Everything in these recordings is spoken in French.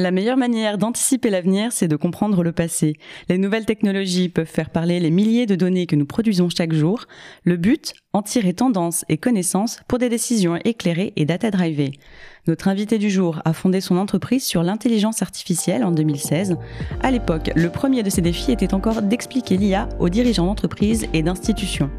La meilleure manière d'anticiper l'avenir, c'est de comprendre le passé. Les nouvelles technologies peuvent faire parler les milliers de données que nous produisons chaque jour. Le but, en tirer tendance et connaissances pour des décisions éclairées et data-drivées. Notre invité du jour a fondé son entreprise sur l'intelligence artificielle en 2016. À l'époque, le premier de ses défis était encore d'expliquer l'IA aux dirigeants d'entreprises et d'institutions.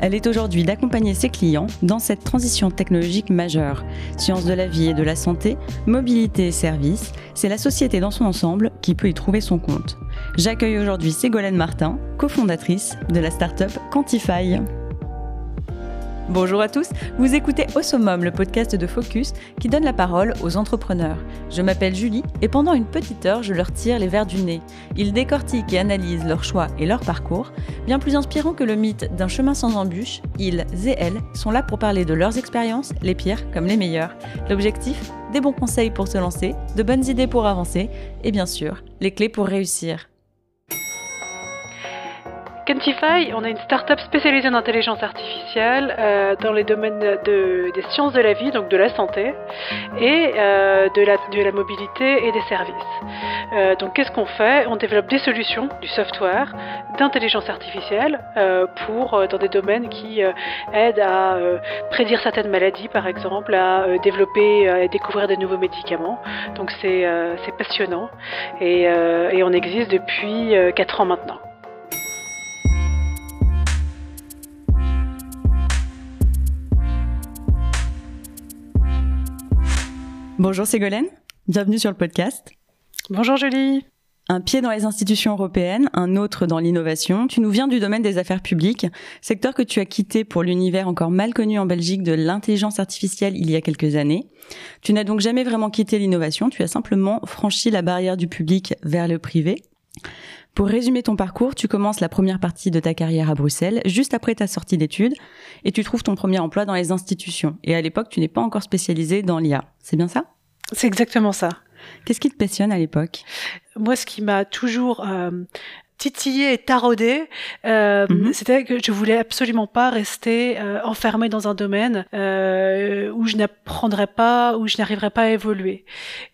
Elle est aujourd'hui d'accompagner ses clients dans cette transition technologique majeure. Sciences de la vie et de la santé, mobilité et services, c'est la société dans son ensemble qui peut y trouver son compte. J'accueille aujourd'hui Ségolène Martin, cofondatrice de la start-up Quantify. Bonjour à tous, vous écoutez Au le podcast de Focus qui donne la parole aux entrepreneurs. Je m'appelle Julie et pendant une petite heure, je leur tire les verres du nez. Ils décortiquent et analysent leurs choix et leur parcours. Bien plus inspirant que le mythe d'un chemin sans embûches, ils et elles sont là pour parler de leurs expériences, les pires comme les meilleures. L'objectif Des bons conseils pour se lancer, de bonnes idées pour avancer et bien sûr, les clés pour réussir. Quantify, on est une start-up spécialisée en intelligence artificielle euh, dans les domaines de, des sciences de la vie, donc de la santé, et euh, de, la, mobilité et des services. Euh, donc qu'est-ce qu'on fait? On développe des solutions, du software, d'intelligence artificielle pour dans des domaines qui aident à prédire certaines maladies, par exemple, à développer et découvrir des nouveaux médicaments. Donc c'est passionnant et, et on existe depuis 4 ans maintenant. Bonjour Ségolène, bienvenue sur le podcast. Bonjour Julie. Un pied dans les institutions européennes, un autre dans l'innovation. Tu nous viens du domaine des affaires publiques, secteur que tu as quitté pour l'univers encore mal connu en Belgique de l'intelligence artificielle il y a quelques années. Tu n'as donc jamais vraiment quitté l'innovation, tu as simplement franchi la barrière du public vers le privé. Pour résumer ton parcours, tu commences la première partie de ta carrière à Bruxelles, juste après ta sortie d'études, et tu trouves ton premier emploi dans les institutions. Et à l'époque, tu n'es pas encore spécialisé dans l'IA. C'est bien ça? C'est exactement ça. Qu'est-ce qui te passionne à l'époque? Moi, ce qui m'a toujours euh, titillé et taraudé, euh, mhm. c'était que je voulais absolument pas rester euh, enfermée dans un domaine euh, où je n'apprendrais pas, où je n'arriverais pas à évoluer.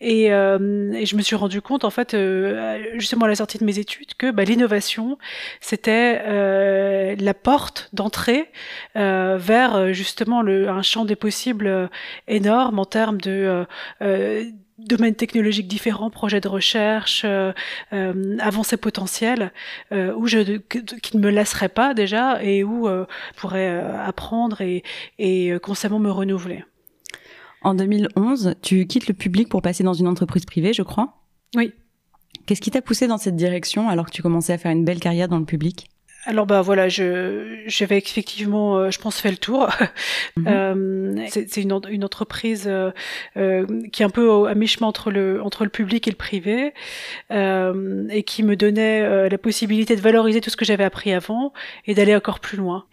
Et, euh, et, je me suis rendu compte, en fait, euh, justement à la sortie de mes études, que bah, l'innovation, c'était euh, la porte d'entrée vers justement le, un champ des possibles énorme en termes de domaines technologiques différents, projets de recherche, euh, euh, avancées potentielles, euh, où je qui ne me lasserait pas déjà et où euh, je pourrais euh, apprendre et, et constamment me renouveler. En 2011, tu quittes le public pour passer dans une entreprise privée, je crois? Oui. Qu'est-ce qui t'a poussé dans cette direction alors que tu commençais à faire une belle carrière dans le public? Alors bah voilà, je j'avais effectivement, euh, je pense, fait le tour. Mhm. euh, c'est une, une entreprise euh, qui est un peu à mi-chemin entre le entre le public et le privé, et qui me donnait la possibilité de valoriser tout ce que j'avais appris avant et d'aller encore plus loin.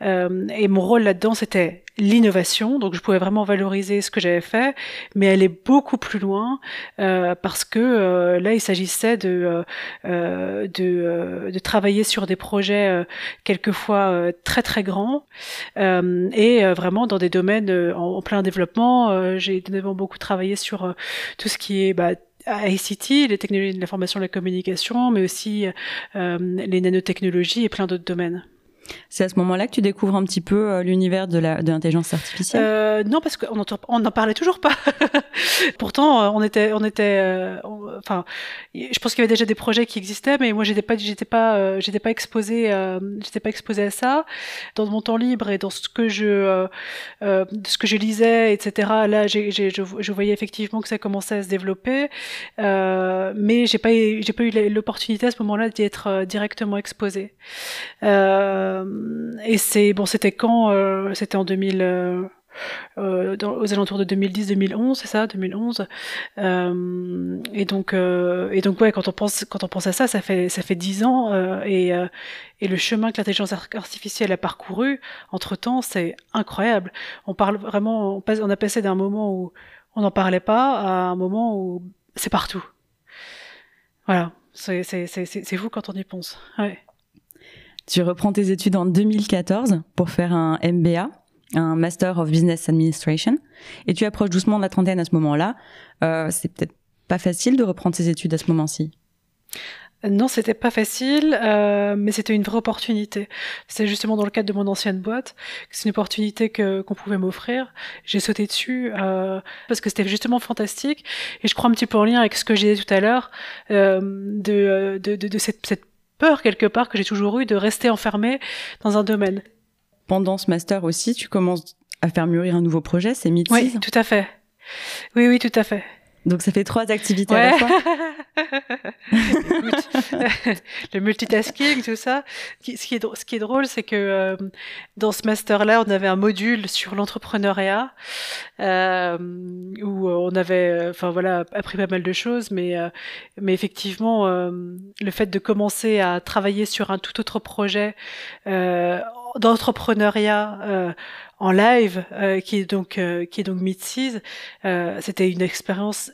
et mon rôle là-dedans, c'était l'innovation, donc je pouvais vraiment valoriser ce que j'avais fait, mais aller beaucoup plus loin euh, parce que euh, là il s'agissait de euh, de, de, travailler sur des projets quelquefois très très grands et vraiment dans des domaines en, plein développement. J'ai beaucoup travaillé sur tout ce qui est bah, ICT, les technologies de l'information et de la communication, mais aussi les nanotechnologies et plein d'autres domaines. C'est à ce moment-là que tu découvres un petit peu euh, l'univers de l'intelligence artificielle? Euh, Non, parce qu'on n'en parlait toujours pas. Pourtant, euh, on était, on était, je pense qu'il y avait déjà des projets qui existaient, mais moi, j'étais pas, j'étais pas, j'étais pas exposé, j'étais pas exposé à ça. Dans mon temps libre et dans ce que je, ce que je lisais, etc. Là, je, voyais effectivement que ça commençait à se développer, mais j'ai pas, j'ai pas eu l'opportunité à ce moment-là d'y être directement exposé. Euh, et c'est bon, c'était quand euh, C'était en 2000. Euh, euh, aux alentours de 2010-2011, c'est ça, 2011. Euh, et donc, euh, et donc quand on pense, quand on pense à ça, ça fait ça fait dix ans et et le chemin que l'intelligence artificielle a parcouru entre temps, c'est incroyable. On parle vraiment, on, a passé d'un moment où on n'en parlait pas à un moment où c'est partout. Voilà, c'est c'est c'est fou quand on y pense. Ouais. Tu reprends tes études en 2014 pour faire un MBA, un Master of Business Administration, et tu approches doucement de la trentaine à ce moment-là. Euh, c'est peut-être pas facile de reprendre ses études à ce moment-ci non, c'était pas facile, euh, mais c'était une vraie opportunité. C'est justement dans le cadre de mon ancienne boîte, c'est une opportunité que qu'on pouvait m'offrir. J'ai sauté dessus euh, parce que c'était justement fantastique, et je crois un petit peu en lien avec ce que j'ai dit tout à l'heure euh, de, de, cette, cette peur quelque part que j'ai toujours eu de rester enfermé dans un domaine. Pendant ce master aussi, tu commences à faire mûrir un nouveau projet, c'est Midseas Oui, tout à fait. Oui, oui, tout à fait. Donc ça fait trois activités à la fois. le multitasking, tout ça. Ce qui est, ce qui est drôle, c'est que euh, dans ce master-là, on avait un module sur l'entrepreneuriat euh, où on avait, euh, enfin voilà, appris pas mal de choses, mais mais effectivement, le fait de commencer à travailler sur un tout autre projet d'entrepreneuriat en live, euh, qui est donc euh, qui est donc Midseas, euh, c'était une expérience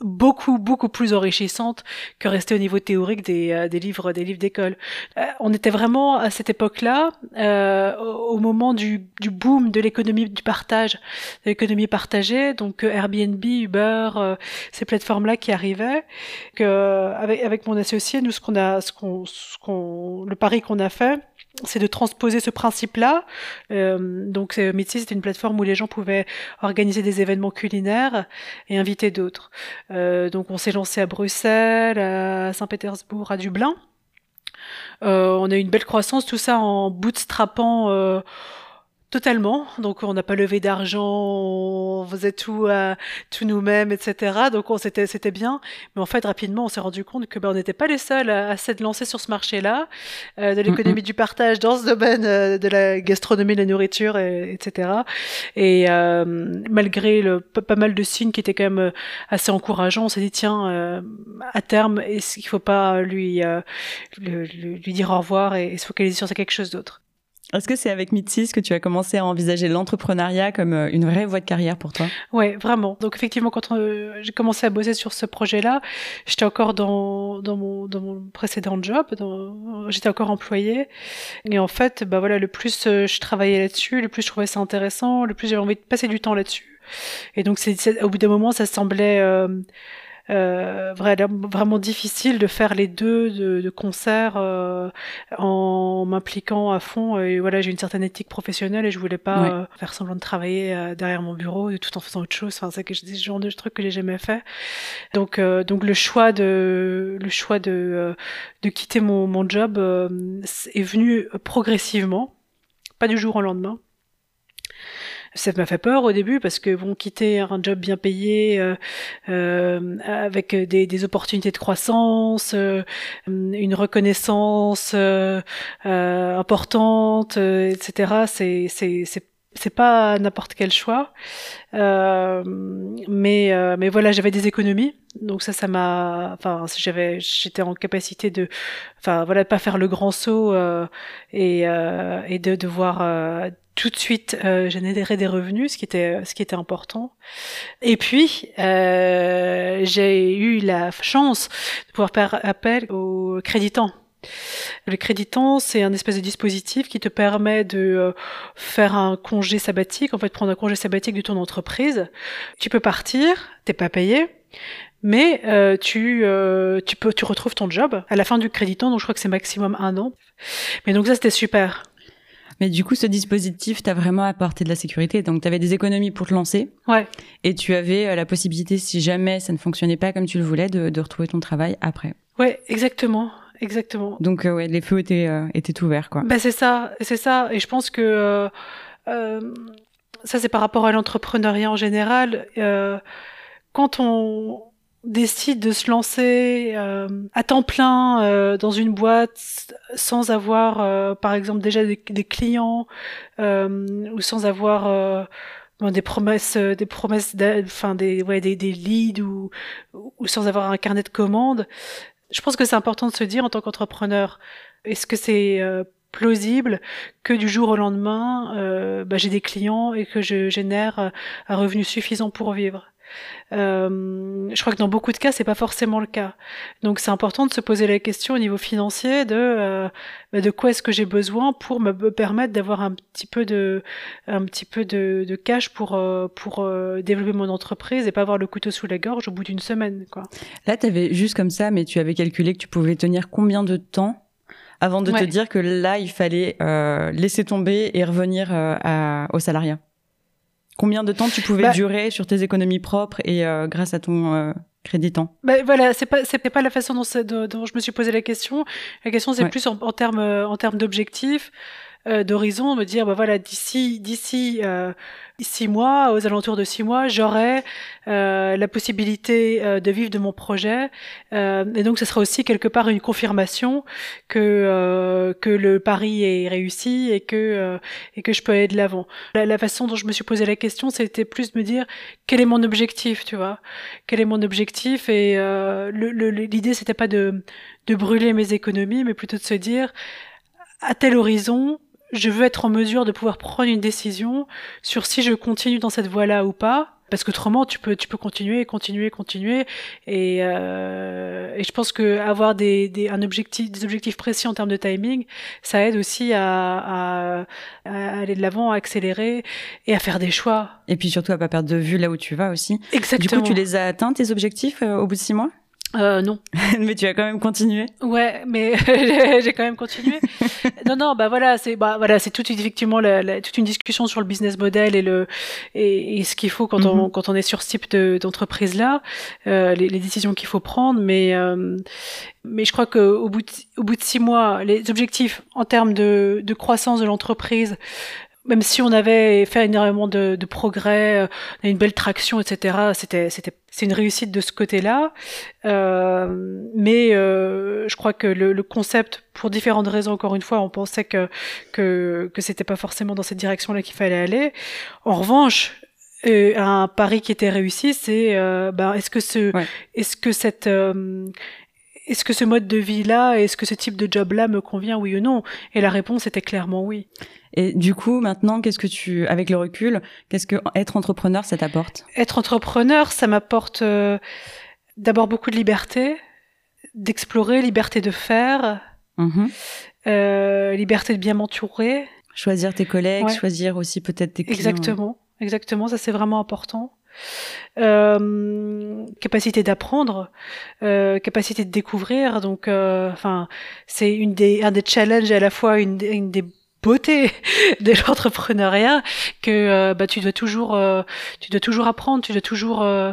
beaucoup beaucoup plus enrichissante que rester au niveau théorique des, des livres des livres d'école. on était vraiment à cette époque-là au, moment du, du boom de l'économie du partage, de l'économie partagée, donc Airbnb, Uber, ces plateformes-là qui arrivaient. Que avec avec mon associé, nous ce qu'on a ce qu'on ce qu'on le pari qu'on a fait c'est de transposer ce principe-là. Euh, donc, euh, Mitzi, c'était une plateforme où les gens pouvaient organiser des événements culinaires et inviter d'autres. Euh, donc, on s'est lancé à Bruxelles, à Saint-Pétersbourg, à Dublin. On a eu une belle croissance, tout ça en bootstrappant Totalement. Donc on n'a pas levé d'argent, on faisait tout euh, tout nous-mêmes, etc. Donc on c'était c'était bien. Mais en fait rapidement on s'est rendu compte que ben on n'était pas les seuls à, à s'être lancés sur ce marché-là, euh, de l'économie du partage dans ce domaine euh, de la gastronomie, de la nourriture, et, etc. Et euh, malgré le pas mal de signes qui étaient quand même euh, assez encourageants, on s'est dit tiens à terme est-ce qu'il faut pas lui, lui lui dire au revoir et, et se focaliser sur quelque chose d'autre? Est-ce que c'est avec Mitsis que tu as commencé à envisager l'entrepreneuriat comme euh, une vraie voie de carrière pour toi? Ouais, vraiment. Donc effectivement, quand euh, j'ai commencé à bosser sur ce projet-là, j'étais encore dans, dans, mon, dans mon précédent job, j'étais encore employée. Et en fait, bah voilà, le plus euh, je travaillais là-dessus, le plus je trouvais ça intéressant, le plus j'avais envie de passer du temps là-dessus. Et donc, c'est, au bout d'un moment, ça semblait euh, vraiment difficile de faire les deux de, de concert euh, en m'impliquant à fond. Et voilà, j'ai une certaine éthique professionnelle et je voulais pas euh, faire semblant de travailler euh, derrière mon bureau tout en faisant autre chose. Enfin, c'est ce genre de truc que j'ai jamais fait. Donc, donc le choix de le choix de de quitter mon, mon job est venu progressivement, pas du jour au lendemain ça m'a fait peur au début parce que bon quitter un job bien payé euh, euh, avec des, des, opportunités de croissance, euh, une reconnaissance euh, euh, importante, etc. C'est c'est c'est pas n'importe quel choix, euh, mais mais voilà, j'avais des économies, donc ça, ça m'a, enfin, j'avais, j'étais en capacité de, enfin voilà, pas faire le grand saut euh, et et de devoir tout de suite euh, générer des revenus, ce qui était ce qui était important. Et puis euh, j'ai eu la chance de pouvoir faire appel au créditant. Le créditant, c'est un espèce de dispositif qui te permet de euh, faire un congé sabbatique, en fait prendre un congé sabbatique de ton entreprise. Tu peux partir, t'es pas payé, mais euh, tu euh, tu peux tu retrouves ton job à la fin du créditant, donc je crois que c'est maximum un an. Mais donc ça c'était super. Mais du coup, ce dispositif t'a vraiment apporté de la sécurité. Donc, tu avais des économies pour te lancer. Ouais. Et tu avais la possibilité, si jamais ça ne fonctionnait pas comme tu le voulais, de, de retrouver ton travail après. Ouais, exactement. Exactement. Donc, euh, ouais, les feux étaient, euh, étaient ouverts, quoi. Ben, c'est ça. C'est ça. Et je pense que ça, c'est par rapport à l'entrepreneuriat en général. quand on, décide de se lancer euh, à temps plein euh, dans une boîte sans avoir euh, par exemple déjà des, des clients ou sans avoir des promesses des promesses enfin des ouais des, des leads ou, ou sans avoir un carnet de commandes je pense que c'est important de se dire en tant qu'entrepreneur est-ce que c'est plausible que du jour au lendemain bah, j'ai des clients et que je génère un revenu suffisant pour vivre? Euh, je crois que dans beaucoup de cas, c'est pas forcément le cas. Donc, c'est important de se poser la question au niveau financier de euh, bah, de quoi est-ce que j'ai besoin pour me permettre d'avoir un petit peu de un petit peu de, de cash pour euh, pour développer mon entreprise et pas avoir le couteau sous la gorge au bout d'une semaine, quoi. Là, tu avais juste comme ça, mais tu avais calculé que tu pouvais tenir combien de temps avant de te dire que là, il fallait laisser tomber et revenir à, au salariat? Combien de temps tu pouvais bah durer sur tes économies propres et euh, grâce à ton euh, créditant bah, Voilà, c'est pas c'est pas la façon dont, dont, je me suis posé la question. La question c'est plus en, en termes en termes d'objectifs. Euh, d'horizon, me dire bah voilà d'ici d'ici euh, six mois, aux alentours de six mois, j'aurai euh, la possibilité euh, de vivre de mon projet, euh, et donc ce sera aussi quelque part une confirmation que que le pari est réussi et que et que je peux aller de l'avant. La, la, façon dont je me suis posé la question, c'était plus de me dire quel est mon objectif, tu vois, quel est mon objectif, et l'idée c'était pas de de brûler mes économies, mais plutôt de se dire à tel horizon, je veux être en mesure de pouvoir prendre une décision sur si je continue dans cette voie-là ou pas. Parce qu'autrement, tu peux, tu peux continuer, continuer, continuer, et, euh, et je pense que avoir des, des, un objectif, des objectifs précis en termes de timing, ça aide aussi à, à, à aller de l'avant, à accélérer et à faire des choix. Et puis surtout à pas perdre de vue là où tu vas aussi. Exactement. Du coup, tu les as atteints tes objectifs euh, au bout de six mois? Euh, non. mais tu as quand même continué. Ouais, mais j'ai quand même continué. non, non, bah voilà, c'est bah voilà, c'est toute effectivement la, la, toute une discussion sur le business model et le et, et ce qu'il faut quand on mhm. quand on est sur ce type d'entreprise là, euh, les, les, décisions qu'il faut prendre. Mais euh, mais je crois que au bout de, au bout de six mois, les objectifs en termes de, de croissance de l'entreprise, même si on avait fait énormément de, de progrès, euh, on a une belle traction, etc. C'était, c'était, c'est une réussite de ce côté-là. Euh, mais euh, je crois que le, le, concept, pour différentes raisons, encore une fois, on pensait que que que c'était pas forcément dans cette direction-là qu'il fallait aller. En revanche, euh, un pari qui était réussi, c'est euh, ben, est-ce que ce, est-ce que cette euh, est-ce que ce mode de vie-là, est-ce que ce type de job-là me convient, oui ou non? Et la réponse était clairement oui. Et du coup, maintenant, qu'est-ce que tu, avec le recul, qu'est-ce que être entrepreneur, ça t'apporte? Être entrepreneur, ça m'apporte euh, d'abord beaucoup de liberté, d'explorer, liberté de faire, mm-hmm. euh, liberté de bien m'entourer. Choisir tes collègues, choisir aussi peut-être tes clients. Exactement, exactement, ça c'est vraiment important. Euh, capacité d'apprendre, euh, capacité de découvrir. Donc, euh, enfin, c'est une des un des challenges et à la fois une, une des beauté de l'entrepreneuriat que euh, bah, tu dois toujours euh, tu dois toujours apprendre tu dois toujours euh,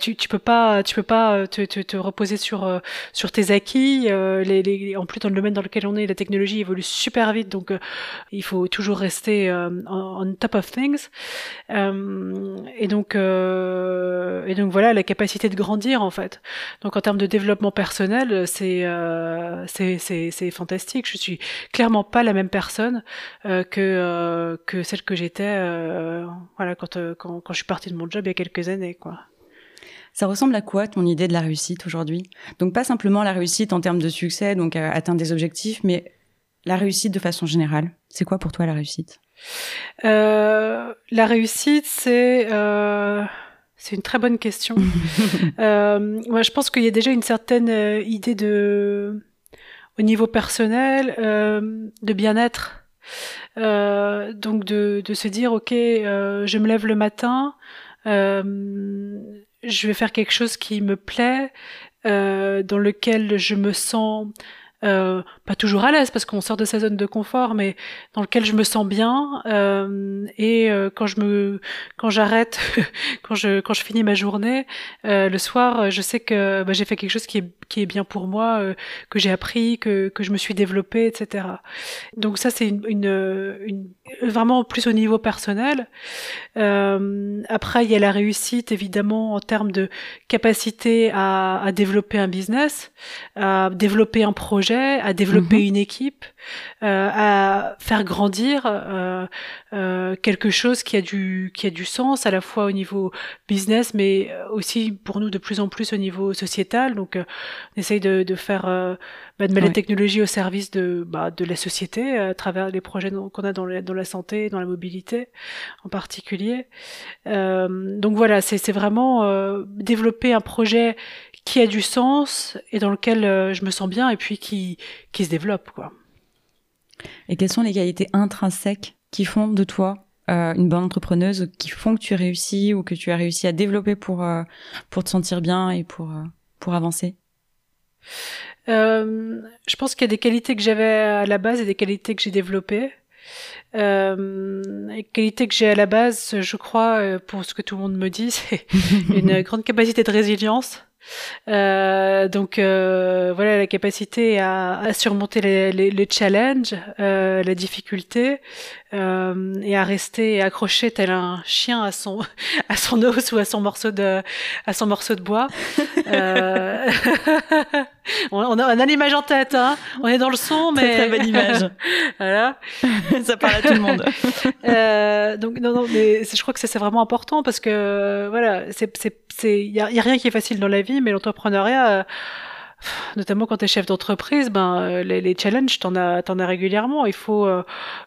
tu, tu peux pas tu peux pas te, te, te reposer sur sur tes acquis les, les, en plus dans le domaine dans lequel on est la technologie évolue super vite donc il faut toujours rester on, top of things. Et donc et donc voilà la capacité de grandir en fait. Donc en termes de développement personnel c'est c'est c'est fantastique. Je suis clairement pas la même personne euh, que euh, que celle que j'étais euh, voilà quand, quand, quand je suis partie de mon job il y a quelques années quoi. Ça ressemble à quoi ton idée de la réussite aujourd'hui? Donc pas simplement la réussite en termes de succès, donc atteindre des objectifs, mais la réussite de façon générale. C'est quoi pour toi la réussite? Euh, La réussite, c'est euh, c'est une très bonne question. moi, je pense qu'il y a déjà une certaine idée de au niveau personnel, euh, de bien-être. Euh, donc de, de, se dire, ok, euh, je me lève le matin, euh, je vais faire quelque chose qui me plaît, euh, dans lequel je me sens euh, pas toujours à l'aise parce qu'on sort de sa zone de confort, mais dans lequel je me sens bien. Euh, et euh, quand je me, quand j'arrête, quand je, quand je finis ma journée, euh, le soir, je sais que bah, j'ai fait quelque chose qui est, qui est bien pour moi, que j'ai appris, que, que je me suis développée, etc. Donc ça, c'est une, une, une, vraiment plus au niveau personnel. après, il y a la réussite, évidemment, en termes de capacité à, à développer un business, à développer un projet à développer mhm. une équipe, euh, à faire grandir euh, euh, quelque chose qui a du qui a du sens à la fois au niveau business, mais aussi pour nous de plus en plus au niveau sociétal. Donc on essaye de, de faire euh, bah, de mettre les technologies au service de bah, de la société à travers les projets qu'on a dans la, dans la santé, dans la mobilité en particulier. Euh, donc voilà, c'est vraiment euh, développer un projet qui a du sens et dans lequel euh, je me sens bien et puis qui qui se développe quoi. Et quelles sont les qualités intrinsèques qui font de toi euh, une bonne entrepreneuse, qui font que tu réussis ou que tu as réussi à développer pour euh, pour te sentir bien et pour euh, pour avancer? Je pense qu'il y a des qualités que j'avais à la base et des qualités que j'ai développées. les qualités que j'ai à la base, je crois, pour ce que tout le monde me dit, c'est une grande capacité de résilience. Euh, donc euh, voilà la capacité à, à surmonter les, les, les challenges, euh, la difficulté euh, et à rester accroché tel un chien à son à son os ou à son morceau de à son morceau de bois. Euh, on, a, on a l'image en tête, hein. On est dans le son, mais très, très belle image. voilà, ça parle à tout le monde. euh, donc non, non, mais je crois que ça c'est vraiment important parce que voilà, c'est c'est c'est il y a, y a rien qui est facile dans la vie, mais l'entrepreneuriat. Euh, notamment quand tu es chef d'entreprise, ben euh, les, les challenges, as, t'en as régulièrement. Il faut euh,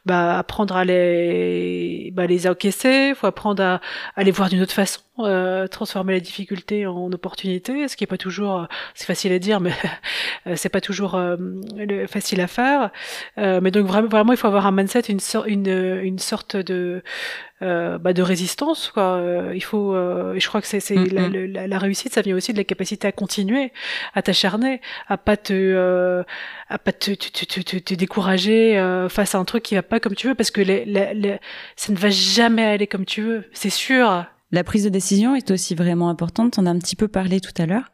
bah, apprendre à les, bah, les encaisser. Il faut apprendre à, à les voir d'une autre façon, euh, transformer la difficulté en opportunité, ce qui est pas toujours, c'est facile à dire, mais c'est pas toujours facile à faire. mais donc vraiment, vraiment, il faut avoir un mindset, une, une, une sorte de euh, bah, de résistance quoi. Euh, il faut euh, je crois que c'est la, Mm-hmm. la, la, réussite ça vient aussi de la capacité à continuer à t'acharner à pas te euh, à pas te, te, te, te, te décourager euh, face à un truc qui va pas comme tu veux parce que les, les, les, ça ne va jamais aller comme tu veux c'est sûr. La prise de décision est aussi vraiment importante on a un petit peu parlé tout à l'heure.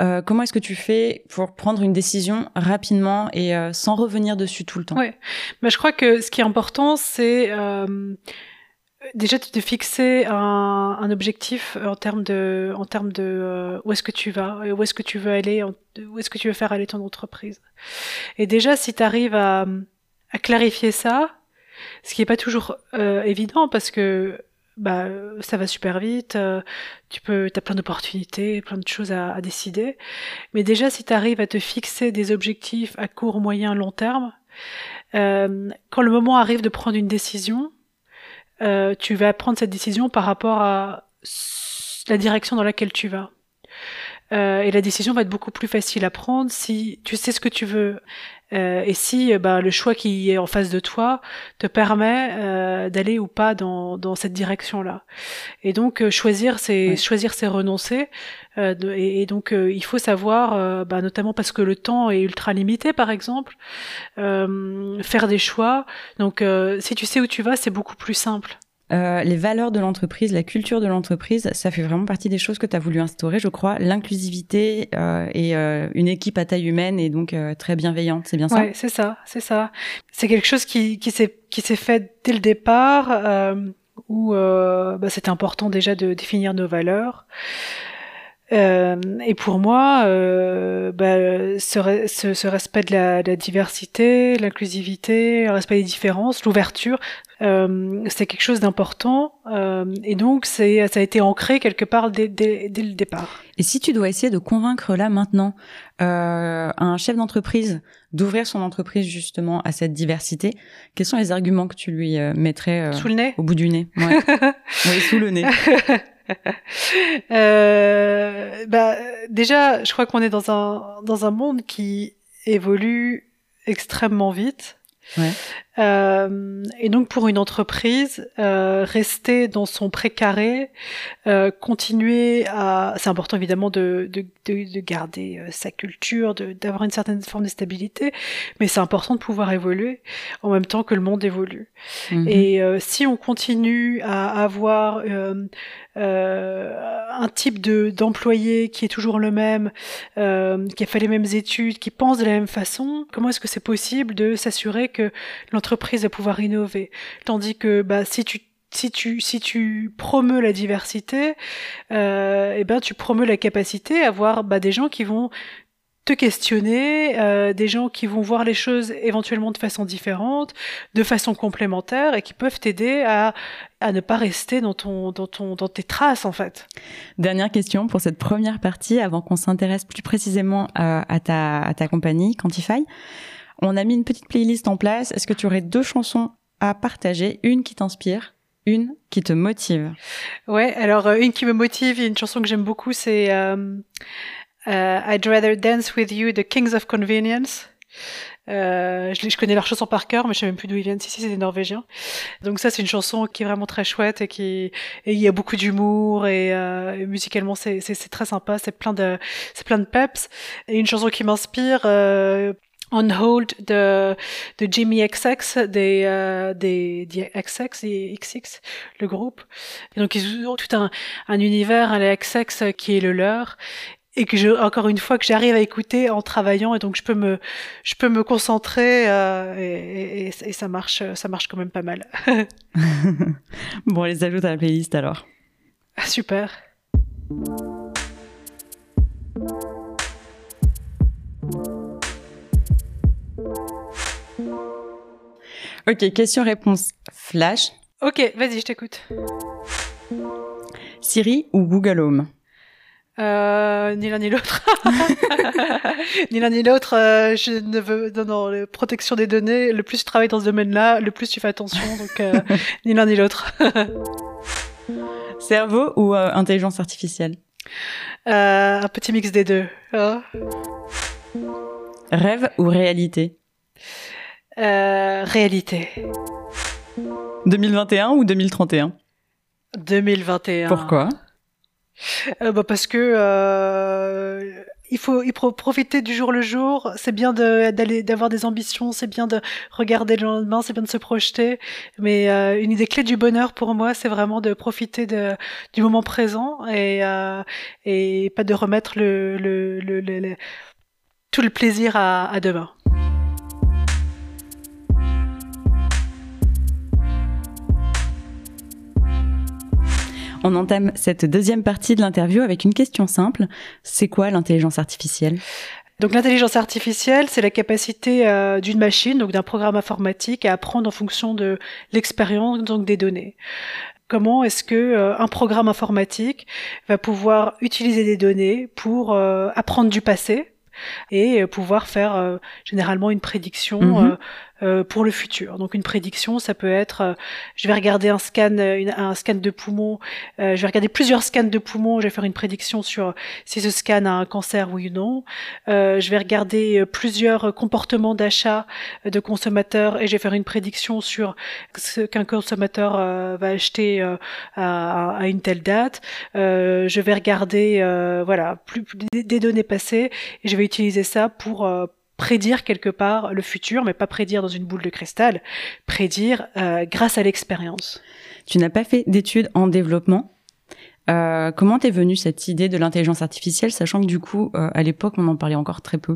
Euh, comment est-ce que tu fais pour prendre une décision rapidement et euh, sans revenir dessus tout le temps? Ouais, mais je crois que ce qui est important, c'est euh, déjà de fixer un, un, objectif en termes de, en termes de euh, où est-ce que tu vas, où est-ce que tu veux aller, où est-ce que tu veux faire aller ton entreprise. Et déjà, si tu arrives à, à, clarifier ça, ce qui n'est pas toujours euh, évident parce que bah ça va super vite, euh, tu peux, t'as plein d'opportunités, plein de choses à, à, décider. Mais déjà, si tu arrives à te fixer des objectifs à court, moyen, long terme, euh, quand le moment arrive de prendre une décision, euh, tu vas prendre cette décision par rapport à la direction dans laquelle tu vas. Euh, et la décision va être beaucoup plus facile à prendre si tu sais ce que tu veux euh, et si bah, le choix qui est en face de toi te permet euh, d'aller ou pas dans, dans cette direction-là. Et donc euh, choisir, c'est ouais. choisir, c'est renoncer. Euh, de, et, et, donc il faut savoir, bah, notamment parce que le temps est ultra limité, par exemple, faire des choix. Donc si tu sais où tu vas, c'est beaucoup plus simple. Euh, les valeurs de l'entreprise, la culture de l'entreprise, ça fait vraiment partie des choses que tu as voulu instaurer, je crois. L'inclusivité euh, et euh, une équipe à taille humaine et donc euh, très bienveillante, c'est bien ça? Oui, c'est ça, c'est ça. C'est quelque chose qui, qui s'est fait dès le départ, euh, où bah, c'était important déjà de définir nos valeurs. Et pour moi, bah, ce, ce, ce, respect de la, de la diversité, l'inclusivité, le respect des différences, l'ouverture, euh, c'est quelque chose d'important. Euh, et donc, c'est, ça a été ancré quelque part dès, dès, dès, le départ. Et si tu dois essayer de convaincre là maintenant euh, un chef d'entreprise d'ouvrir son entreprise justement à cette diversité, quels sont les arguments que tu lui euh, mettrais sous le nez au bout du nez ouais. oui, sous le nez. euh, bah, déjà, je crois qu'on est dans un, dans un monde qui évolue extrêmement vite. Ouais. Euh, et donc pour une entreprise, euh, rester dans son précaré, euh, continuer à, c'est important évidemment de, de, de, de garder sa culture, d'avoir une certaine forme de stabilité, mais c'est important de pouvoir évoluer en même temps que le monde évolue. Mhm. Mm -hmm. Et si on continue à avoir un type de d'employé qui est toujours le même, qui a fait les mêmes études, qui pense de la même façon, comment est-ce que c'est possible de s'assurer que l'entreprise va pouvoir innover. Tandis que bah, si tu si tu si tu promeus la diversité, euh, et ben tu promeus la capacité à avoir bah, des gens qui vont te questionner, euh, des gens qui vont voir les choses éventuellement de façon différente, de façon complémentaire et qui peuvent t'aider à, à ne pas rester dans ton dans ton dans tes traces en fait. Dernière question pour cette première partie avant qu'on s'intéresse plus précisément à, à, ta à ta compagnie Quantify. On a mis une petite playlist en place. Est-ce que tu aurais deux chansons à partager, une qui t'inspire, une qui te motive Ouais, alors euh, une qui me motive, une chanson que j'aime beaucoup, c'est euh, Uh, I'd Rather Dance With You, The Kings of Convenience. Euh, je, connais leur chanson par cœur, mais je sais même plus d'où ils viennent. Si, si, c'est des Norvégiens. Donc ça, c'est une chanson qui est vraiment très chouette et qui, et il y a beaucoup d'humour et, euh, musicalement, c'est, c'est, c'est très sympa. C'est plein de, c'est plein de peps. Et une chanson qui m'inspire, euh, On Hold de, de Jimmy XX, des, euh, des, des XX, XX, le groupe. Et donc ils ont tout un, un univers, les XX qui est le leur et que je, encore une fois que j'arrive à écouter en travaillant et donc je peux me je peux me concentrer euh, et, et, et, ça marche ça marche quand même pas mal. bon, on les ajoute à la playlist alors. Super. Ok, question-réponse flash. Ok, vas-y, je t'écoute. Siri ou Google Home? Euh, ni l'un ni l'autre. ni l'un ni l'autre. Euh, je ne veux non non la protection des données. Le plus tu travailles dans ce domaine-là, le plus tu fais attention. Donc euh, ni l'un ni l'autre. Cerveau ou euh, intelligence artificielle? Un petit mix des deux. Hein. Rêve ou réalité? Réalité. 2021 ou 2031 2021. Pourquoi? Euh, bah parce que euh, il faut, il faut profiter du jour le jour. C'est bien d'aller d'avoir des ambitions, c'est bien de regarder le lendemain, c'est bien de se projeter. Mais euh, une des clés du bonheur pour moi, c'est vraiment de profiter de, du moment présent et euh, et pas de remettre le, le, le, le tout le plaisir à, à demain. On entame cette deuxième partie de l'interview avec une question simple. C'est quoi l'intelligence artificielle? Donc l'intelligence artificielle, c'est la capacité euh, d'une machine, donc d'un programme informatique, à apprendre en fonction de l'expérience donc des données. Comment est-ce que euh, un programme informatique va pouvoir utiliser des données pour euh, apprendre du passé et pouvoir faire généralement une prédiction mm-hmm. Euh, pour le futur. Donc une prédiction, ça peut être, euh, je vais regarder un scan, une, un scan de poumon, euh, je vais regarder plusieurs scans de poumon, je vais faire une prédiction sur si ce scan a un cancer oui ou non. je vais regarder plusieurs comportements d'achat de consommateurs et je vais faire une prédiction sur ce qu'un consommateur va acheter à, à, une telle date. je vais regarder, voilà, plus, des données passées et je vais utiliser ça pour prédire quelque part le futur, mais pas prédire dans une boule de cristal, prédire euh, grâce à l'expérience. Tu n'as pas fait d'études en développement. Euh, comment t'es venue cette idée de l'intelligence artificielle, sachant que du coup, euh, à l'époque, on en parlait encore très peu?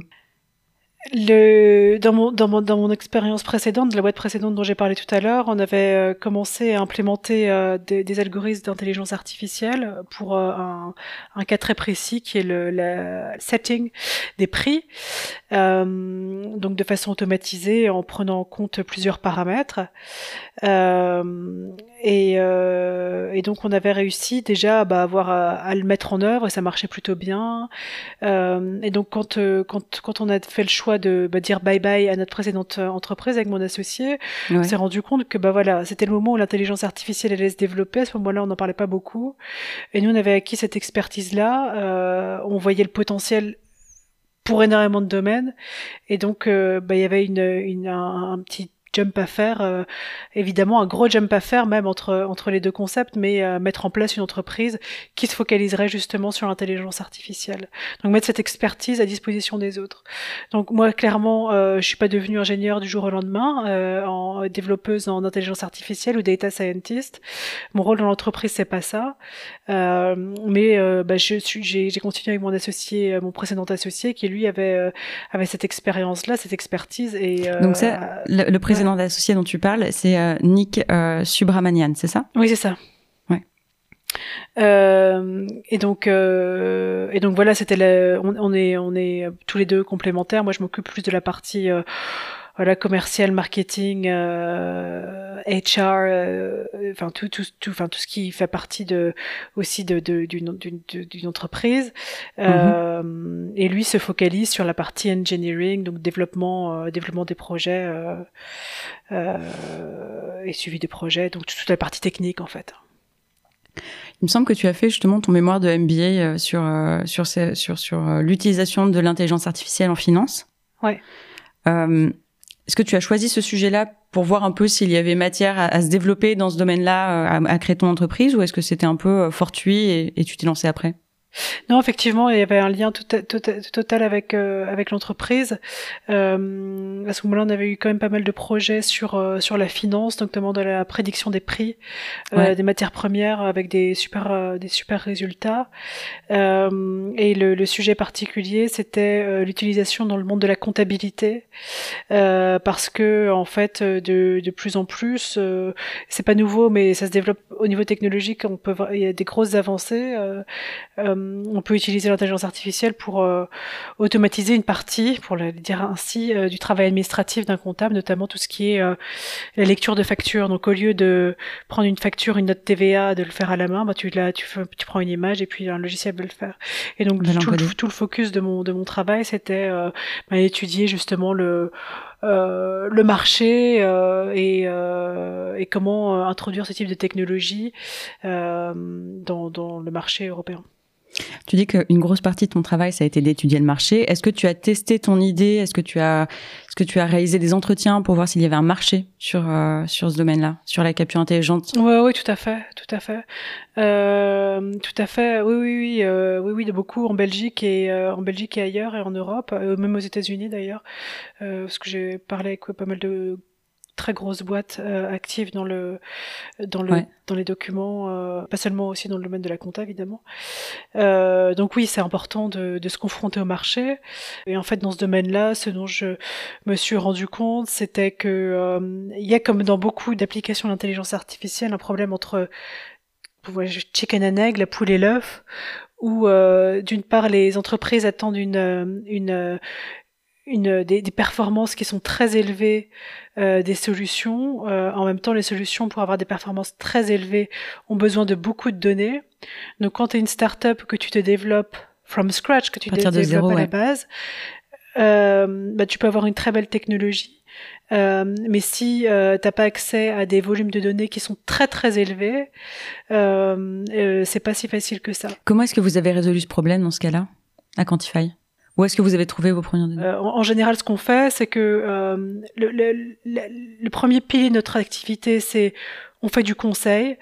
Le, dans mon, dans mon, dans mon expérience précédente, de la boîte précédente dont j'ai parlé tout à l'heure, on avait euh, commencé à implémenter euh, des, algorithmes d'intelligence artificielle pour euh, un, un, cas très précis qui est le setting des prix, donc de façon automatisée en prenant en compte plusieurs paramètres. Et, et, donc on avait réussi déjà bah, à avoir à, à, le mettre en œuvre et ça marchait plutôt bien. et donc quand, quand, quand on a fait le choix de bah, dire bye bye à notre précédente euh, entreprise avec mon associé, on s'est rendu compte que bah voilà, c'était le moment où l'intelligence artificielle allait se développer. À ce moment-là, on n'en parlait pas beaucoup. Et nous, on avait acquis cette expertise-là. Euh, on voyait le potentiel pour énormément de domaines. Et donc, euh, bah, il y avait une, une un, un, petit jump à faire, euh, évidemment un gros jump à faire même entre, entre les deux concepts, mais euh, mettre en place une entreprise qui se focaliserait justement sur l'intelligence artificielle. Donc mettre cette expertise à disposition des autres. Donc moi clairement, euh, je suis pas devenue ingénieur du jour au lendemain, euh, en développeuse en intelligence artificielle ou data scientist. Mon rôle dans l'entreprise c'est pas ça, mais bah, je suis, j'ai, j'ai continué avec mon associé, mon précédent associé qui lui avait avait cette expérience là, cette expertise et donc ça, le, le président d'associé dont tu parles, c'est euh, Nick euh, Subramanian, c'est ça? Oui, c'est ça. Ouais. Euh, et donc, et donc voilà, c'était on, on, est, on est tous les deux complémentaires. Moi, je m'occupe plus de la partie voilà commercial, marketing, HR, euh, enfin tout, tout, tout, enfin tout ce qui fait partie de aussi de d'une d'une entreprise. Mm-hmm. et lui se focalise sur la partie engineering, donc développement développement des projets et suivi des projets, donc toute la partie technique en fait. Il me semble que tu as fait justement ton mémoire de MBA euh, sur euh, sur sur sur euh, l'utilisation de l'intelligence artificielle en finance. Ouais. Est-ce que tu as choisi ce sujet-là pour voir un peu s'il y avait matière à, se développer dans ce domaine-là, à, créer ton entreprise, ou est-ce que c'était un peu fortuit et, et tu t'es lancé après? Non, effectivement, il y avait un lien total, total, avec euh, avec l'entreprise. Euh, à ce moment-là, on avait eu quand même pas mal de projets sur euh, sur la finance, notamment de la prédiction des prix euh, des matières premières, avec des super des super résultats. et le, le, sujet particulier, c'était l'utilisation dans le monde de la comptabilité, parce que en fait, de de plus en plus, c'est pas nouveau, mais ça se développe au niveau technologique. On peut il y a des grosses avancées. Euh, on peut utiliser l'intelligence artificielle pour euh, automatiser une partie, pour le dire ainsi, euh, du travail administratif d'un comptable, notamment tout ce qui est la lecture de factures. Donc au lieu de prendre une facture, une note TVA, de le faire à la main, bah, tu, la, tu, tu prends une image et puis un logiciel va le faire. Et donc tout, tout, le focus de mon, de mon travail, c'était bah, étudier justement le euh, le marché euh, et, euh, et, comment introduire ce type de technologie dans, dans, le marché européen. Tu dis qu'une grosse partie de ton travail, ça a été d'étudier le marché. Est-ce que tu as testé ton idée? Est-ce que tu as, est-ce que tu as réalisé des entretiens pour voir s'il y avait un marché sur euh, sur ce domaine-là, sur la capture intelligente? Oui, oui, tout à fait, tout à fait, euh, tout à fait. Oui, oui, oui, euh, oui, oui, de beaucoup en Belgique et euh, en Belgique et ailleurs et en Europe, euh, même aux États-Unis d'ailleurs, parce que j'ai parlé avec pas mal de très grosse boîte euh, active dans le dans le dans les documents, euh, pas seulement aussi dans le domaine de la compta évidemment. Euh, donc oui, c'est important de, de, se confronter au marché. Et en fait, dans ce domaine-là, ce dont je me suis rendu compte, c'était que euh, il y a comme dans beaucoup d'applications d'intelligence artificielle un problème entre chicken and egg, la poule et l'œuf, où euh, d'une part les entreprises attendent une, une, une des, des, performances qui sont très élevées euh, des solutions. Euh, en même temps, les solutions pour avoir des performances très élevées ont besoin de beaucoup de données. Donc, quand tu es une startup que tu te développes from scratch, que tu te développes à la base, euh, bah, tu peux avoir une très belle technologie. Euh, mais si euh, t'as pas accès à des volumes de données qui sont très très élevés, euh, c'est pas si facile que ça. Comment est-ce que vous avez résolu ce problème dans ce cas-là à Quantify? Où est-ce que vous avez trouvé vos premières données? Euh, en, général, ce qu'on fait, c'est que euh, le, le, le, premier pilier de notre activité, c'est on fait du conseil.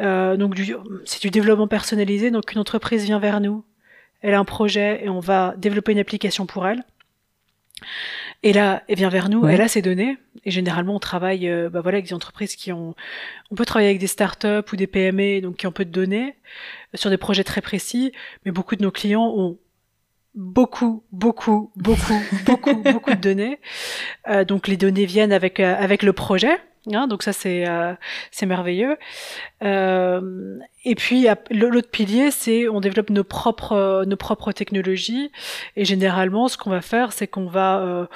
Euh, donc c'est du développement personnalisé. Donc une entreprise vient vers nous, elle a un projet et on va développer une application pour elle. Et là, elle vient vers nous, elle a ses données. Et généralement, on travaille, euh, bah voilà, avec des entreprises qui ont, on peut travailler avec des startups ou des PME, donc qui ont peu de données, sur des projets très précis. Mais beaucoup de nos clients ont beaucoup, beaucoup, beaucoup, beaucoup, beaucoup de données. Euh, donc les données viennent avec euh, avec le projet. Hein, donc ça c'est euh, c'est merveilleux. Euh, et puis l'autre pilier c'est on développe nos propres nos propres technologies et généralement ce qu'on va faire c'est qu'on va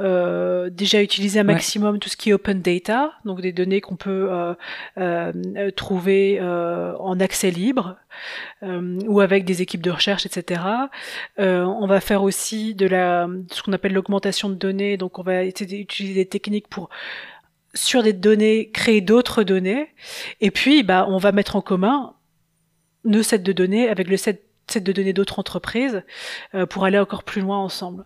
euh, déjà utiliser un maximum tout ce qui est open data, donc des données qu'on peut euh, euh, trouver en accès libre ou avec des équipes de recherche, etc. on va faire aussi de la ce qu'on appelle l'augmentation de données, donc on va utiliser des techniques pour sur des données créer d'autres données et puis bah on va mettre en commun nos sets de données avec le set de données d'autres entreprises pour aller encore plus loin ensemble.